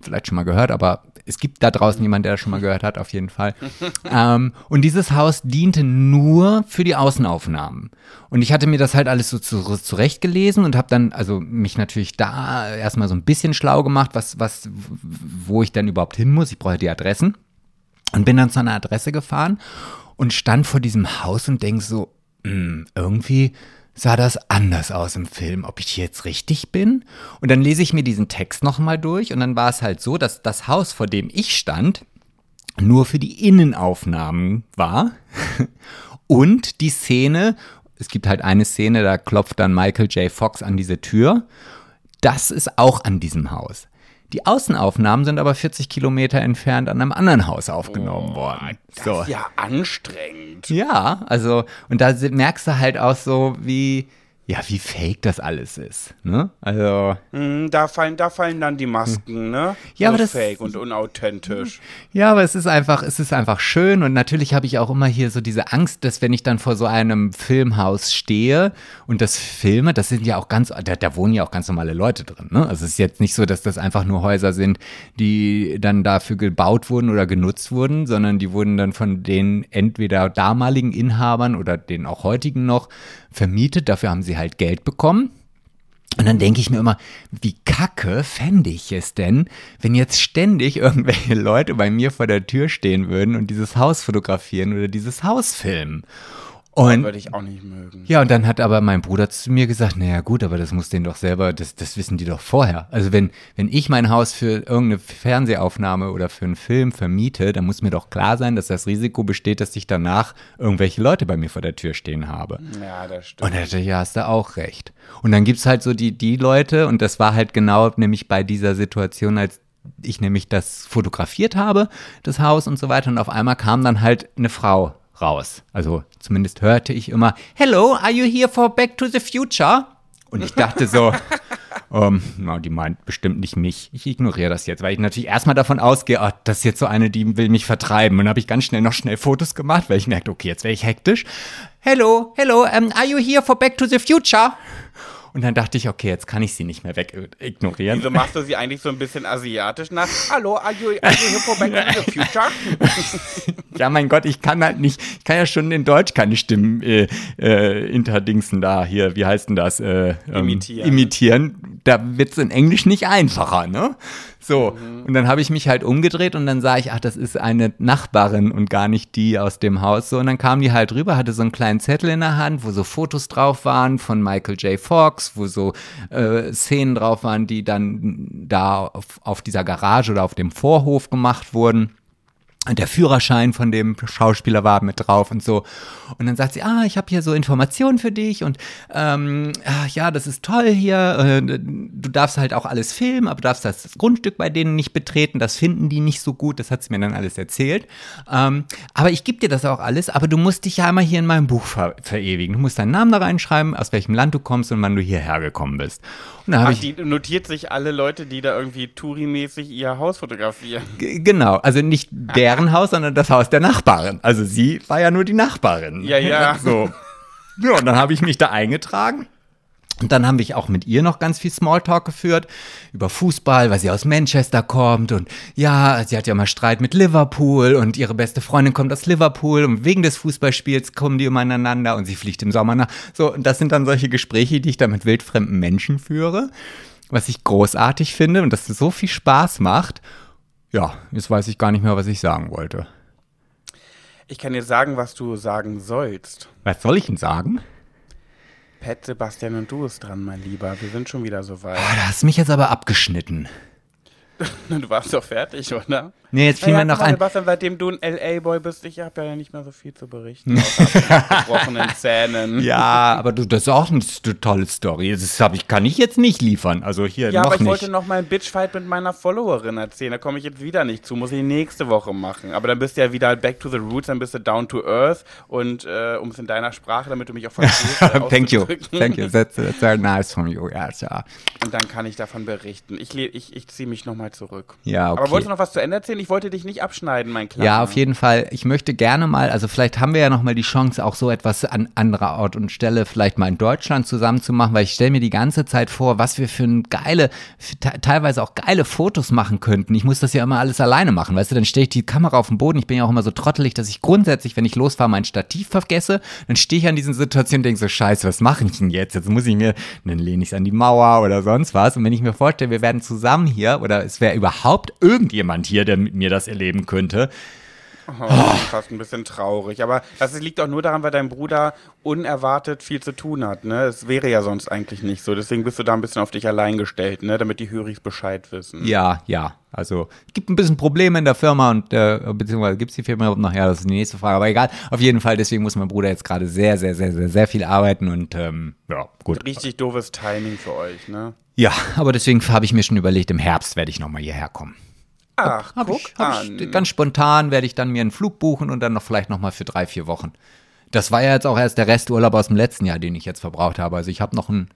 Vielleicht schon mal gehört, aber es gibt da draußen jemanden, der das schon mal gehört hat, auf jeden Fall. ähm, und dieses Haus diente nur für die Außenaufnahmen. Und ich hatte mir das halt alles so zu, zurechtgelesen und habe dann also mich natürlich da erstmal so ein bisschen schlau gemacht, was, was, wo ich dann überhaupt hin muss. Ich brauche die Adressen. Und bin dann zu einer Adresse gefahren und stand vor diesem Haus und denk so, mh, hm, irgendwie sah das anders aus im Film, ob ich hier jetzt richtig bin. Und dann lese ich mir diesen Text nochmal durch und dann war es halt so, dass das Haus, vor dem ich stand, nur für die Innenaufnahmen war und die Szene, es gibt halt eine Szene, da klopft dann Michael J. Fox an diese Tür. Das ist auch an diesem Haus. Die Außenaufnahmen sind aber 40 Kilometer entfernt an einem anderen Haus aufgenommen oh, worden. Das so. ist ja anstrengend. Ja, also, und da merkst du halt auch so, wie, ja, wie fake das alles ist. Ne? Also. Mm, da, fallen, da fallen dann die Masken, ne? Ja, so aber das. Fake und unauthentisch. Ja, aber es ist einfach, es ist einfach schön und natürlich habe ich auch immer hier so diese Angst, dass wenn ich dann vor so einem Filmhaus stehe und das filme, das sind ja auch ganz, da, da wohnen ja auch ganz normale Leute drin, ne? Also es ist jetzt nicht so, dass das einfach nur Häuser sind, die dann dafür gebaut wurden oder genutzt wurden, sondern die wurden dann von den entweder damaligen Inhabern oder den auch heutigen noch vermietet, dafür haben sie halt Geld bekommen. Und dann denke ich mir immer, wie kacke fände ich es denn, wenn jetzt ständig irgendwelche Leute bei mir vor der Tür stehen würden und dieses Haus fotografieren oder dieses Haus filmen. Und, würde ich auch nicht mögen. Ja, und dann hat aber mein Bruder zu mir gesagt, naja gut, aber das muss denen doch selber, das, das wissen die doch vorher. Also wenn, wenn ich mein Haus für irgendeine Fernsehaufnahme oder für einen Film vermiete, dann muss mir doch klar sein, dass das Risiko besteht, dass ich danach irgendwelche Leute bei mir vor der Tür stehen habe. Ja, das stimmt. Und er dachte, ja, hast du auch recht. Und dann gibt's halt so die, die Leute, und das war halt genau nämlich bei dieser Situation, als ich nämlich das fotografiert habe, das Haus und so weiter, und auf einmal kam dann halt eine Frau raus. Also zumindest hörte ich immer, Hello, are you here for Back to the Future? Und ich dachte so, Ähm, na, die meint bestimmt nicht mich. Ich ignoriere das jetzt, weil ich natürlich erstmal davon ausgehe, oh, das ist jetzt so eine, die will mich vertreiben. Und dann habe ich ganz schnell noch schnell Fotos gemacht, weil ich merkte, okay, jetzt wäre ich hektisch. Hello, hello, um, are you here for Back to the Future? Und dann dachte ich, okay, jetzt kann ich sie nicht mehr weg ignorieren. Wieso machst du sie eigentlich so ein bisschen asiatisch nach? Hallo, are you, are you here for back to the future? ja, mein Gott, ich kann halt nicht, ich kann ja schon in Deutsch keine Stimmen äh, äh, interdingsen da hier, wie heißt denn das? Äh, ähm, imitieren. Imitieren. Da wird es in Englisch nicht einfacher, ne? So, mhm. und dann habe ich mich halt umgedreht und dann sah ich, ach, das ist eine Nachbarin und gar nicht die aus dem Haus. So, und dann kam die halt rüber, hatte so einen kleinen Zettel in der Hand, wo so Fotos drauf waren von Michael J. Fox, wo so äh, Szenen drauf waren, die dann da auf, auf dieser Garage oder auf dem Vorhof gemacht wurden der Führerschein von dem Schauspieler war mit drauf und so. Und dann sagt sie, ah, ich habe hier so Informationen für dich und ähm, ja, das ist toll hier. Äh, du darfst halt auch alles filmen, aber du darfst das Grundstück bei denen nicht betreten. Das finden die nicht so gut. Das hat sie mir dann alles erzählt. Ähm, aber ich gebe dir das auch alles, aber du musst dich ja einmal hier in meinem Buch ver verewigen. Du musst deinen Namen da reinschreiben, aus welchem Land du kommst und wann du hierher gekommen bist. Und Ach, die notiert sich alle Leute, die da irgendwie Touri-mäßig ihr Haus fotografieren. Genau, also nicht deren Haus, sondern das Haus der Nachbarin. Also sie war ja nur die Nachbarin. Ja, ja. So. Ja, und dann habe ich mich da eingetragen. Und dann haben wir auch mit ihr noch ganz viel Smalltalk geführt über Fußball, weil sie aus Manchester kommt und ja, sie hat ja mal Streit mit Liverpool und ihre beste Freundin kommt aus Liverpool und wegen des Fußballspiels kommen die umeinander und sie fliegt im Sommer nach. So, und das sind dann solche Gespräche, die ich da mit wildfremden Menschen führe, was ich großartig finde und das so viel Spaß macht. Ja, jetzt weiß ich gar nicht mehr, was ich sagen wollte. Ich kann dir sagen, was du sagen sollst. Was soll ich denn sagen? Pet, Sebastian und du ist dran, mein Lieber. Wir sind schon wieder so weit. Oh, da hast du mich jetzt aber abgeschnitten. du warst doch fertig, oder? Nee, jetzt fiel naja, mir noch ein. Sebastian, seitdem du ein LA-Boy bist, ich habe ja nicht mehr so viel zu berichten. gebrochenen Zähnen. Ja, aber du, das ist auch eine tolle Story. Das ich, kann ich jetzt nicht liefern. Also hier ja, noch aber ich nicht. wollte noch mal einen Bitchfight mit meiner Followerin erzählen. Da komme ich jetzt wieder nicht zu. Muss ich nächste Woche machen. Aber dann bist du ja wieder back to the roots, dann bist du down to earth. Und äh, um es in deiner Sprache, damit du mich auch verstehst. Thank you. Thank you. That's, that's very nice from you. Ja, ja. Und dann kann ich davon berichten. Ich, ich, ich ziehe mich nochmal zurück. Ja, okay. Aber wolltest du noch was zu Ende erzählen? Ich wollte dich nicht abschneiden, mein Kleiner. Ja, auf jeden Fall. Ich möchte gerne mal, also vielleicht haben wir ja noch mal die Chance, auch so etwas an anderer Ort und Stelle vielleicht mal in Deutschland zusammen zu machen, weil ich stelle mir die ganze Zeit vor, was wir für ein geile, teilweise auch geile Fotos machen könnten. Ich muss das ja immer alles alleine machen, weißt du, dann stelle ich die Kamera auf den Boden. Ich bin ja auch immer so trottelig, dass ich grundsätzlich, wenn ich losfahre, mein Stativ vergesse. Dann stehe ich an diesen Situationen und denke so, scheiße, was mache ich denn jetzt? Jetzt muss ich mir, dann lehne ich es an die Mauer oder sonst was. Und wenn ich mir vorstelle, wir werden zusammen hier oder es wäre überhaupt irgendjemand hier, der mit mir das erleben könnte. Oh, fast ein bisschen traurig. Aber das liegt auch nur daran, weil dein Bruder unerwartet viel zu tun hat. Ne? Es wäre ja sonst eigentlich nicht so. Deswegen bist du da ein bisschen auf dich allein gestellt, ne? damit die Höris Bescheid wissen. Ja, ja. Also es gibt ein bisschen Probleme in der Firma und äh, beziehungsweise gibt es die Firma überhaupt noch? Ja, das ist die nächste Frage. Aber egal. Auf jeden Fall, deswegen muss mein Bruder jetzt gerade sehr, sehr, sehr, sehr, sehr viel arbeiten und ähm, ja, gut. Richtig doofes Timing für euch, ne? Ja, aber deswegen habe ich mir schon überlegt, im Herbst werde ich nochmal hierher kommen. Ach, hab, guck ich, hab ich, ganz spontan werde ich dann mir einen Flug buchen und dann noch vielleicht noch mal für drei, vier Wochen. Das war ja jetzt auch erst der Resturlaub aus dem letzten Jahr, den ich jetzt verbraucht habe. Also ich habe noch ein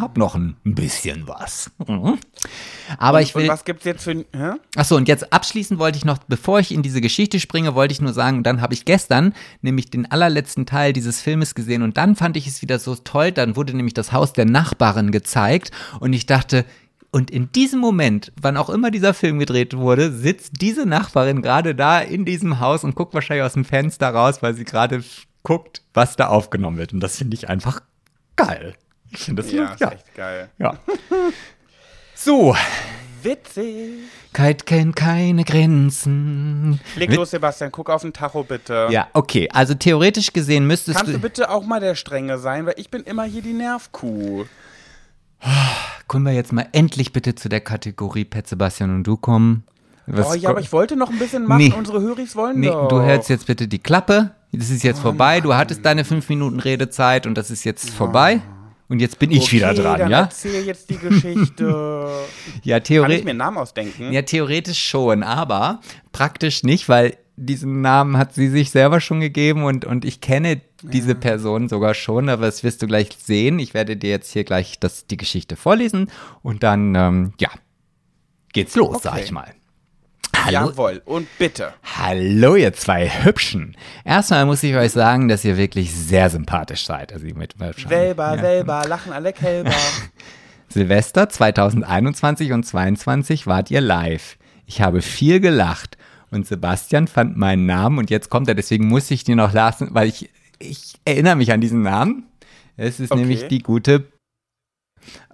hab noch ein bisschen was. Mhm. Aber und, ich will. Und was gibt's jetzt für. Hä? Achso, und jetzt abschließend wollte ich noch, bevor ich in diese Geschichte springe, wollte ich nur sagen, dann habe ich gestern nämlich den allerletzten Teil dieses Filmes gesehen und dann fand ich es wieder so toll. Dann wurde nämlich das Haus der Nachbarin gezeigt und ich dachte, und in diesem Moment, wann auch immer dieser Film gedreht wurde, sitzt diese Nachbarin gerade da in diesem Haus und guckt wahrscheinlich aus dem Fenster raus, weil sie gerade guckt, was da aufgenommen wird. Und das finde ich einfach geil. Ich finde das ja, ja. Ist echt geil. Ja. so. Witzig. Kite kennt keine Grenzen. Leg Wit los, Sebastian, guck auf den Tacho bitte. Ja, okay. Also theoretisch gesehen müsstest Kannst du. Kannst du bitte auch mal der Strenge sein, weil ich bin immer hier die Nervkuh. Können wir jetzt mal endlich bitte zu der Kategorie Pet Sebastian und du kommen? Was oh ja, aber ich wollte noch ein bisschen machen. Nee. Unsere Höris wollen nee, doch. Du hältst jetzt bitte die Klappe. Das ist jetzt oh, vorbei. Du hattest deine fünf Minuten Redezeit und das ist jetzt oh. vorbei. Und jetzt bin ich okay, wieder dran, dann ja? Erzähl jetzt die Geschichte. ja, theoretisch. Kann ich mir einen Namen ausdenken? Ja, theoretisch schon, aber praktisch nicht, weil diesen Namen hat sie sich selber schon gegeben und, und ich kenne diese Person sogar schon, aber das wirst du gleich sehen. Ich werde dir jetzt hier gleich das, die Geschichte vorlesen und dann, ähm, ja, geht's los, okay. sag ich mal. Hallo. Jawohl, und bitte. Hallo, ihr zwei Hübschen. Erstmal muss ich euch sagen, dass ihr wirklich sehr sympathisch seid. Also mit Selber, ja. selber, lachen alle Kälber. Silvester 2021 und 2022 wart ihr live. Ich habe viel gelacht und Sebastian fand meinen Namen und jetzt kommt er, deswegen muss ich dir noch lassen, weil ich, ich erinnere mich an diesen Namen. Es ist okay. nämlich die gute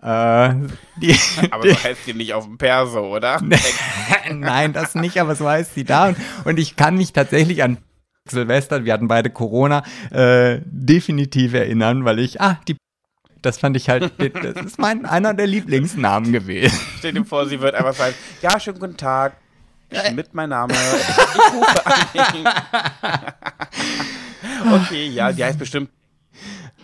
äh, die, aber so heißt sie nicht auf dem Perso, oder? Nein, das nicht, aber so heißt sie da. Und, und ich kann mich tatsächlich an Silvester, wir hatten beide Corona, äh, definitiv erinnern, weil ich, ah, die das fand ich halt, das ist mein, einer der Lieblingsnamen gewesen. Stell dir vor, sie wird einfach sagen, ja, schönen guten Tag, Schmidt mein Name, ich rufe an. okay, ja, die heißt bestimmt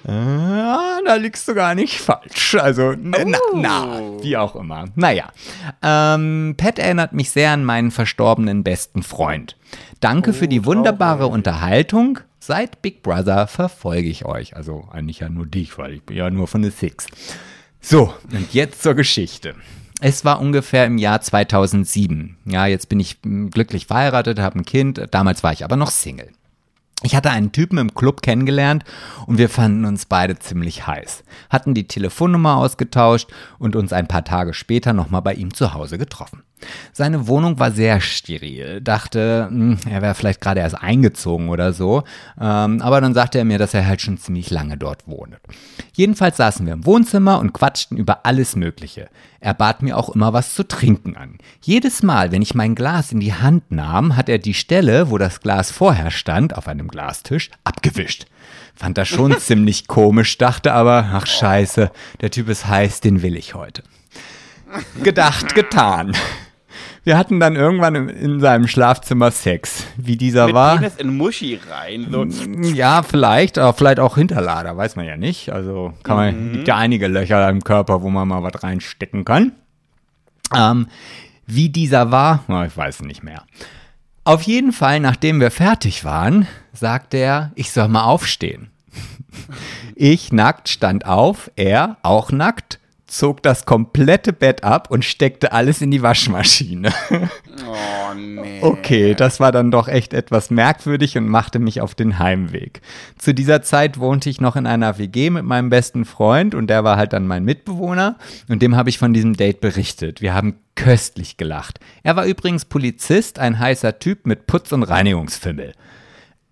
Ah, da liegst du gar nicht falsch. Also, oh. na, na, wie auch immer. Naja. Ähm, Pat erinnert mich sehr an meinen verstorbenen besten Freund. Danke oh, für die wunderbare traurig. Unterhaltung. Seit Big Brother verfolge ich euch. Also eigentlich ja nur dich, weil ich bin ja nur von The Six. So, und jetzt zur Geschichte. Es war ungefähr im Jahr 2007. Ja, jetzt bin ich hm, glücklich verheiratet, habe ein Kind. Damals war ich aber noch Single. Ich hatte einen Typen im Club kennengelernt und wir fanden uns beide ziemlich heiß, hatten die Telefonnummer ausgetauscht und uns ein paar Tage später nochmal bei ihm zu Hause getroffen. Seine Wohnung war sehr steril, dachte, hm, er wäre vielleicht gerade erst eingezogen oder so, ähm, aber dann sagte er mir, dass er halt schon ziemlich lange dort wohnt. Jedenfalls saßen wir im Wohnzimmer und quatschten über alles Mögliche. Er bat mir auch immer was zu trinken an. Jedes Mal, wenn ich mein Glas in die Hand nahm, hat er die Stelle, wo das Glas vorher stand, auf einem Glastisch, abgewischt. Fand das schon ziemlich komisch, dachte aber, ach scheiße, der Typ ist heiß, den will ich heute. Gedacht, getan. Wir hatten dann irgendwann in, in seinem Schlafzimmer Sex. Wie dieser Mit war. Penis in Muschi rein. So. Ja, vielleicht, aber vielleicht auch Hinterlader, weiß man ja nicht. Also kann man, mhm. gibt ja einige Löcher im Körper, wo man mal was reinstecken kann. Ähm, wie dieser war, oh, ich weiß nicht mehr. Auf jeden Fall, nachdem wir fertig waren, sagte er, ich soll mal aufstehen. Ich nackt stand auf, er auch nackt zog das komplette Bett ab und steckte alles in die Waschmaschine. Oh nee. Okay, das war dann doch echt etwas merkwürdig und machte mich auf den Heimweg. Zu dieser Zeit wohnte ich noch in einer WG mit meinem besten Freund und der war halt dann mein Mitbewohner und dem habe ich von diesem Date berichtet. Wir haben köstlich gelacht. Er war übrigens Polizist, ein heißer Typ mit Putz- und Reinigungsfimmel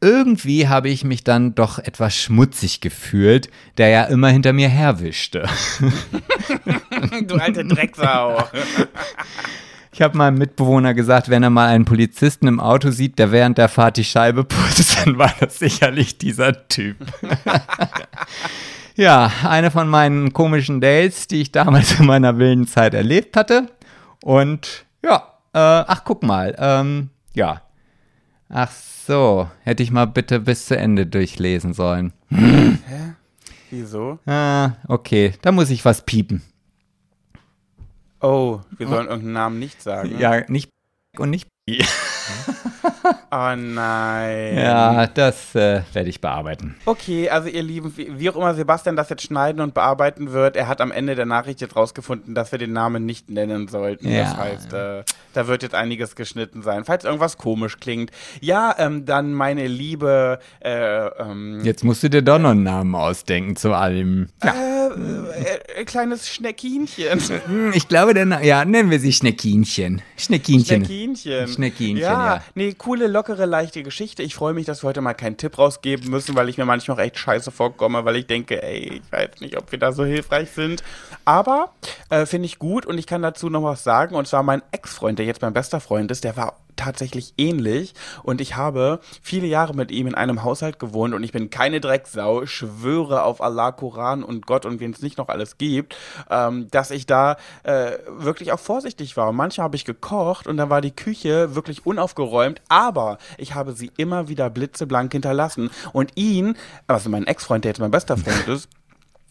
irgendwie habe ich mich dann doch etwas schmutzig gefühlt, der ja immer hinter mir herwischte. du alte Drecksau. Ich habe meinem Mitbewohner gesagt, wenn er mal einen Polizisten im Auto sieht, der während der Fahrt die Scheibe putzt, dann war das sicherlich dieser Typ. ja, eine von meinen komischen Dates, die ich damals in meiner wilden Zeit erlebt hatte. Und ja, äh, ach guck mal, ähm, ja. Ach so, hätte ich mal bitte bis zu Ende durchlesen sollen. Hä? Wieso? Ah, okay, da muss ich was piepen. Oh, wir sollen irgendeinen Namen nicht sagen. Ja, nicht und nicht oh nein. Ja, das äh, werde ich bearbeiten. Okay, also ihr Lieben, wie, auch immer Sebastian das jetzt schneiden und bearbeiten wird, er hat am Ende der Nachricht jetzt rausgefunden, dass wir den Namen nicht nennen sollten. Ja. Das heißt, äh, da wird jetzt einiges geschnitten sein. Falls irgendwas komisch klingt. Ja, ähm, dann meine liebe. Äh, ähm, jetzt musst du dir doch noch einen Namen ausdenken zu allem. Ja. Äh, äh, kleines Schneckinchen. Hm, ich glaube, der ja, nennen wir sie Schneckinchen. Schneckinchen. Schneckinchen. Schneckinchen, ja. Ja. Nee, coole, lockere, leichte Geschichte. Ich freue mich, dass wir heute mal keinen Tipp rausgeben müssen, weil ich mir manchmal echt scheiße vorkomme, weil ich denke, ey, ich weiß nicht, ob wir da so hilfreich sind. Aber äh, finde ich gut und ich kann dazu noch was sagen. Und zwar mein Ex-Freund, der jetzt mein bester Freund ist, der war tatsächlich ähnlich. Und ich habe viele Jahre mit ihm in einem Haushalt gewohnt und ich bin keine Drecksau, schwöre auf Allah, Koran und Gott und wen es nicht noch alles gibt, ähm, dass ich da äh, wirklich auch vorsichtig war. manchmal habe ich gekocht und dann war die Küche wirklich unaufgeräumt, aber ich habe sie immer wieder blitzeblank hinterlassen. Und ihn, also mein Ex-Freund, der jetzt mein bester Freund ist,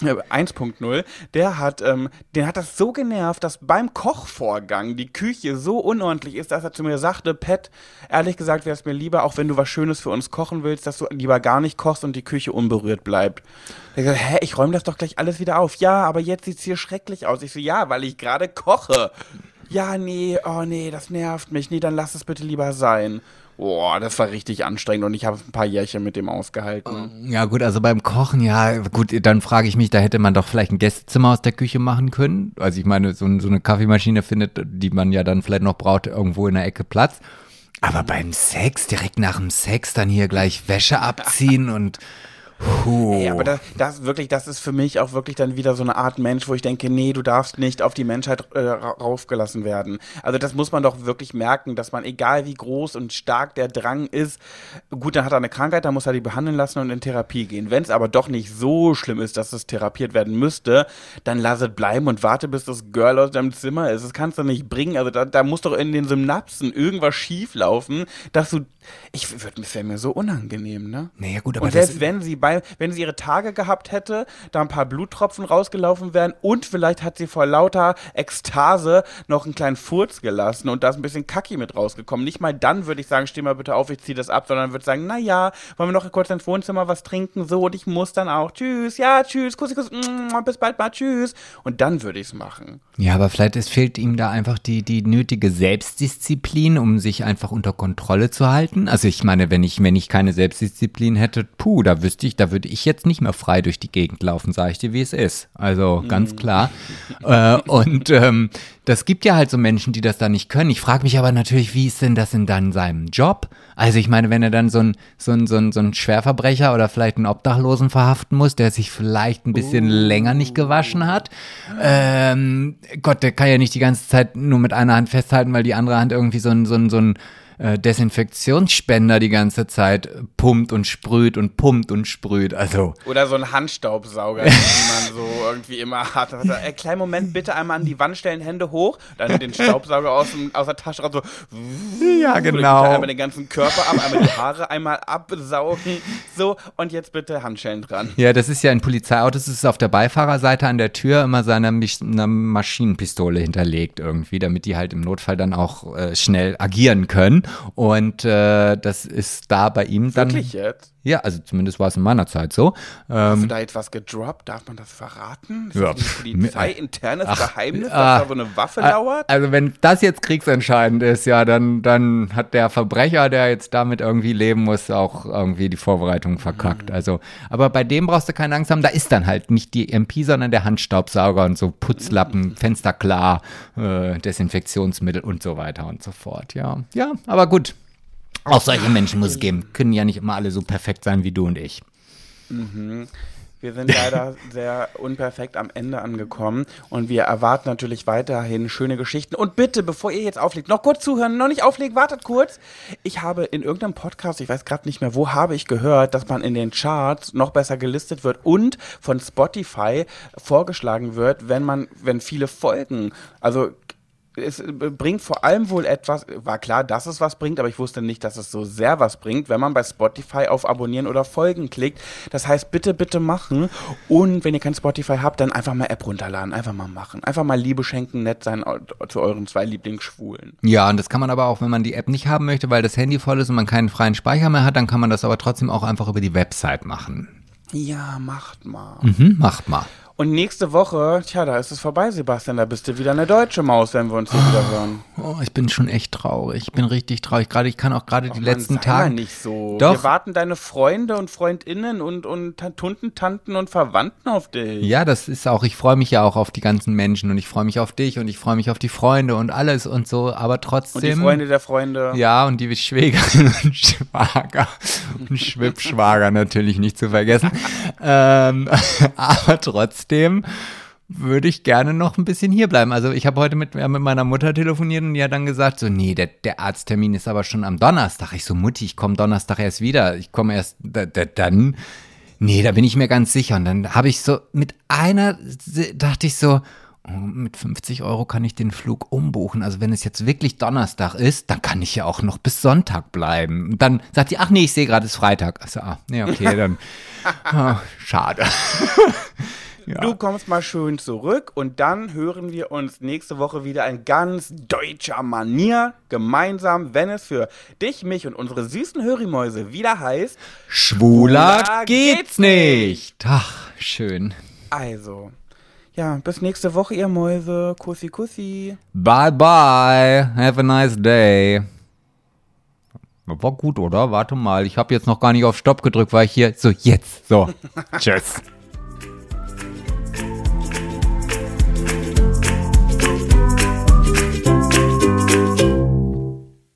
1.0, der hat, ähm, den hat das so genervt, dass beim Kochvorgang die Küche so unordentlich ist, dass er zu mir sagte, Pet, ehrlich gesagt wäre es mir lieber, auch wenn du was Schönes für uns kochen willst, dass du lieber gar nicht kochst und die Küche unberührt bleibt. Er gesagt, hä, ich räume das doch gleich alles wieder auf. Ja, aber jetzt sieht's hier schrecklich aus. Ich so, ja, weil ich gerade koche. Ja, nee, oh nee, das nervt mich. Nee, dann lass es bitte lieber sein. Boah, das war richtig anstrengend und ich habe ein paar Jährchen mit dem ausgehalten. Ja, gut, also beim Kochen, ja, gut, dann frage ich mich, da hätte man doch vielleicht ein Gästezimmer aus der Küche machen können. Also ich meine, so, so eine Kaffeemaschine findet, die man ja dann vielleicht noch braucht, irgendwo in der Ecke Platz. Aber beim Sex, direkt nach dem Sex, dann hier gleich Wäsche abziehen und Puh. Ey, aber das, das wirklich, das ist für mich auch wirklich dann wieder so eine Art Mensch, wo ich denke, nee, du darfst nicht auf die Menschheit äh, raufgelassen werden. Also das muss man doch wirklich merken, dass man, egal wie groß und stark der Drang ist, gut, dann hat er eine Krankheit, dann muss er die behandeln lassen und in Therapie gehen. Wenn es aber doch nicht so schlimm ist, dass es therapiert werden müsste, dann lass es bleiben und warte, bis das Girl aus deinem Zimmer ist. Das kannst du nicht bringen. Also da, da muss doch in den Synapsen irgendwas schief laufen, dass du, ich würde, es wäre mir so unangenehm, ne? Naja, gut, aber und selbst wenn sie bei wenn sie ihre Tage gehabt hätte, da ein paar Bluttropfen rausgelaufen wären und vielleicht hat sie vor lauter Ekstase noch einen kleinen Furz gelassen und da ist ein bisschen Kacki mit rausgekommen. Nicht mal dann würde ich sagen, steh mal bitte auf, ich ziehe das ab, sondern würde sagen, naja, wollen wir noch kurz ins Wohnzimmer was trinken? So, und ich muss dann auch. Tschüss, ja, tschüss, Kussi, Kussi, mm, bis bald mal, tschüss. Und dann würde ich es machen. Ja, aber vielleicht es fehlt ihm da einfach die, die nötige Selbstdisziplin, um sich einfach unter Kontrolle zu halten. Also ich meine, wenn ich, wenn ich keine Selbstdisziplin hätte, puh, da wüsste ich, da würde ich jetzt nicht mehr frei durch die Gegend laufen, sage ich dir, wie es ist. Also ganz mhm. klar. äh, und ähm, das gibt ja halt so Menschen, die das da nicht können. Ich frage mich aber natürlich, wie ist denn das in dann seinem Job? Also ich meine, wenn er dann so ein, so ein, so ein, so ein Schwerverbrecher oder vielleicht einen Obdachlosen verhaften muss, der sich vielleicht ein bisschen uh. länger nicht gewaschen hat. Ähm, Gott, der kann ja nicht die ganze Zeit nur mit einer Hand festhalten, weil die andere Hand irgendwie so ein, so ein, so ein äh, Desinfektionsspender die ganze Zeit pumpt und sprüht und pumpt und sprüht. Also. Oder so ein Handstaubsauger, den man so irgendwie immer hat. Also, ey, kleinen Moment, bitte einmal an die Wand stellen, Hände hoch, dann den Staubsauger aus, dem, aus der Tasche raus, so. Ja, genau. Einmal den ganzen Körper ab, einmal die Haare einmal absaugen. So, und jetzt bitte Handschellen dran. Ja, das ist ja ein Polizeiauto, das ist auf der Beifahrerseite an der Tür immer seine eine Maschinenpistole hinterlegt irgendwie, damit die halt im Notfall dann auch äh, schnell agieren können. Und äh, das ist da bei ihm dann. Wirklich jetzt? Ja, also zumindest war es in meiner Zeit so. Hast ähm, du da etwas gedroppt? Darf man das verraten? Ist ja. das ein polizeiinternes Geheimnis, dass ah, da so eine Waffe ah, lauert? Also wenn das jetzt kriegsentscheidend ist, ja, dann, dann hat der Verbrecher, der jetzt damit irgendwie leben muss, auch irgendwie die Vorbereitung verkackt. Mhm. Also, aber bei dem brauchst du keine Angst haben, da ist dann halt nicht die MP, sondern der Handstaubsauger und so Putzlappen, mhm. Fenster klar, äh, Desinfektionsmittel und so weiter und so fort. Ja, ja, aber gut. Auch solche Menschen muss es geben. Können ja nicht immer alle so perfekt sein wie du und ich. Mhm. Wir sind leider sehr unperfekt am Ende angekommen und wir erwarten natürlich weiterhin schöne Geschichten. Und bitte, bevor ihr jetzt auflegt, noch kurz zuhören, noch nicht auflegen, wartet kurz. Ich habe in irgendeinem Podcast, ich weiß gerade nicht mehr, wo habe ich gehört, dass man in den Charts noch besser gelistet wird und von Spotify vorgeschlagen wird, wenn man, wenn viele Folgen, also es bringt vor allem wohl etwas, war klar, dass es was bringt, aber ich wusste nicht, dass es so sehr was bringt, wenn man bei Spotify auf Abonnieren oder Folgen klickt. Das heißt, bitte, bitte machen. Und wenn ihr kein Spotify habt, dann einfach mal App runterladen, einfach mal machen. Einfach mal Liebe schenken, nett sein zu euren zwei Lieblingsschwulen. Ja, und das kann man aber auch, wenn man die App nicht haben möchte, weil das Handy voll ist und man keinen freien Speicher mehr hat, dann kann man das aber trotzdem auch einfach über die Website machen. Ja, macht mal. Mhm, macht mal. Und nächste Woche, tja, da ist es vorbei, Sebastian. Da bist du wieder eine deutsche Maus, wenn wir uns hier wieder hören. Oh, ich bin schon echt traurig. Ich bin richtig traurig. Gerade, ich kann auch gerade die letzten Mann, Tage. nicht so. Doch. Wir warten deine Freunde und Freundinnen und, und Tunten, Tanten und Verwandten auf dich. Ja, das ist auch, ich freue mich ja auch auf die ganzen Menschen und ich freue mich auf dich und ich freue mich auf die Freunde und alles und so, aber trotzdem. Und die Freunde der Freunde. Ja, und die Schwägerin und Schwager und Schwippschwager natürlich nicht zu vergessen. ähm, aber trotzdem würde ich gerne noch ein bisschen hier bleiben. Also ich habe heute mit, mit meiner Mutter telefoniert und die hat dann gesagt, so, nee, der, der Arzttermin ist aber schon am Donnerstag. Ich so, Mutti, ich komme Donnerstag erst wieder. Ich komme erst, da, da, dann, nee, da bin ich mir ganz sicher. Und dann habe ich so, mit einer, dachte ich so, oh, mit 50 Euro kann ich den Flug umbuchen. Also wenn es jetzt wirklich Donnerstag ist, dann kann ich ja auch noch bis Sonntag bleiben. Und dann sagt die, ach nee, ich sehe gerade, es ist Freitag. Also, ah, nee, okay, dann, oh, schade. ja. du kommst mal schön zurück und dann hören wir uns nächste Woche wieder in ganz deutscher Manier gemeinsam, wenn es für dich, mich und unsere süßen Hörimäuse wieder heißt Schwuler, Schwuler geht's nicht. Ach, schön. Also, ja, bis nächste Woche, ihr Mäuse. Kussi, kussi. Bye, bye. Have a nice day. War gut, oder? Warte mal, ich habe jetzt noch gar nicht auf Stopp gedrückt, weil ich hier. So, jetzt. So. Tschüss.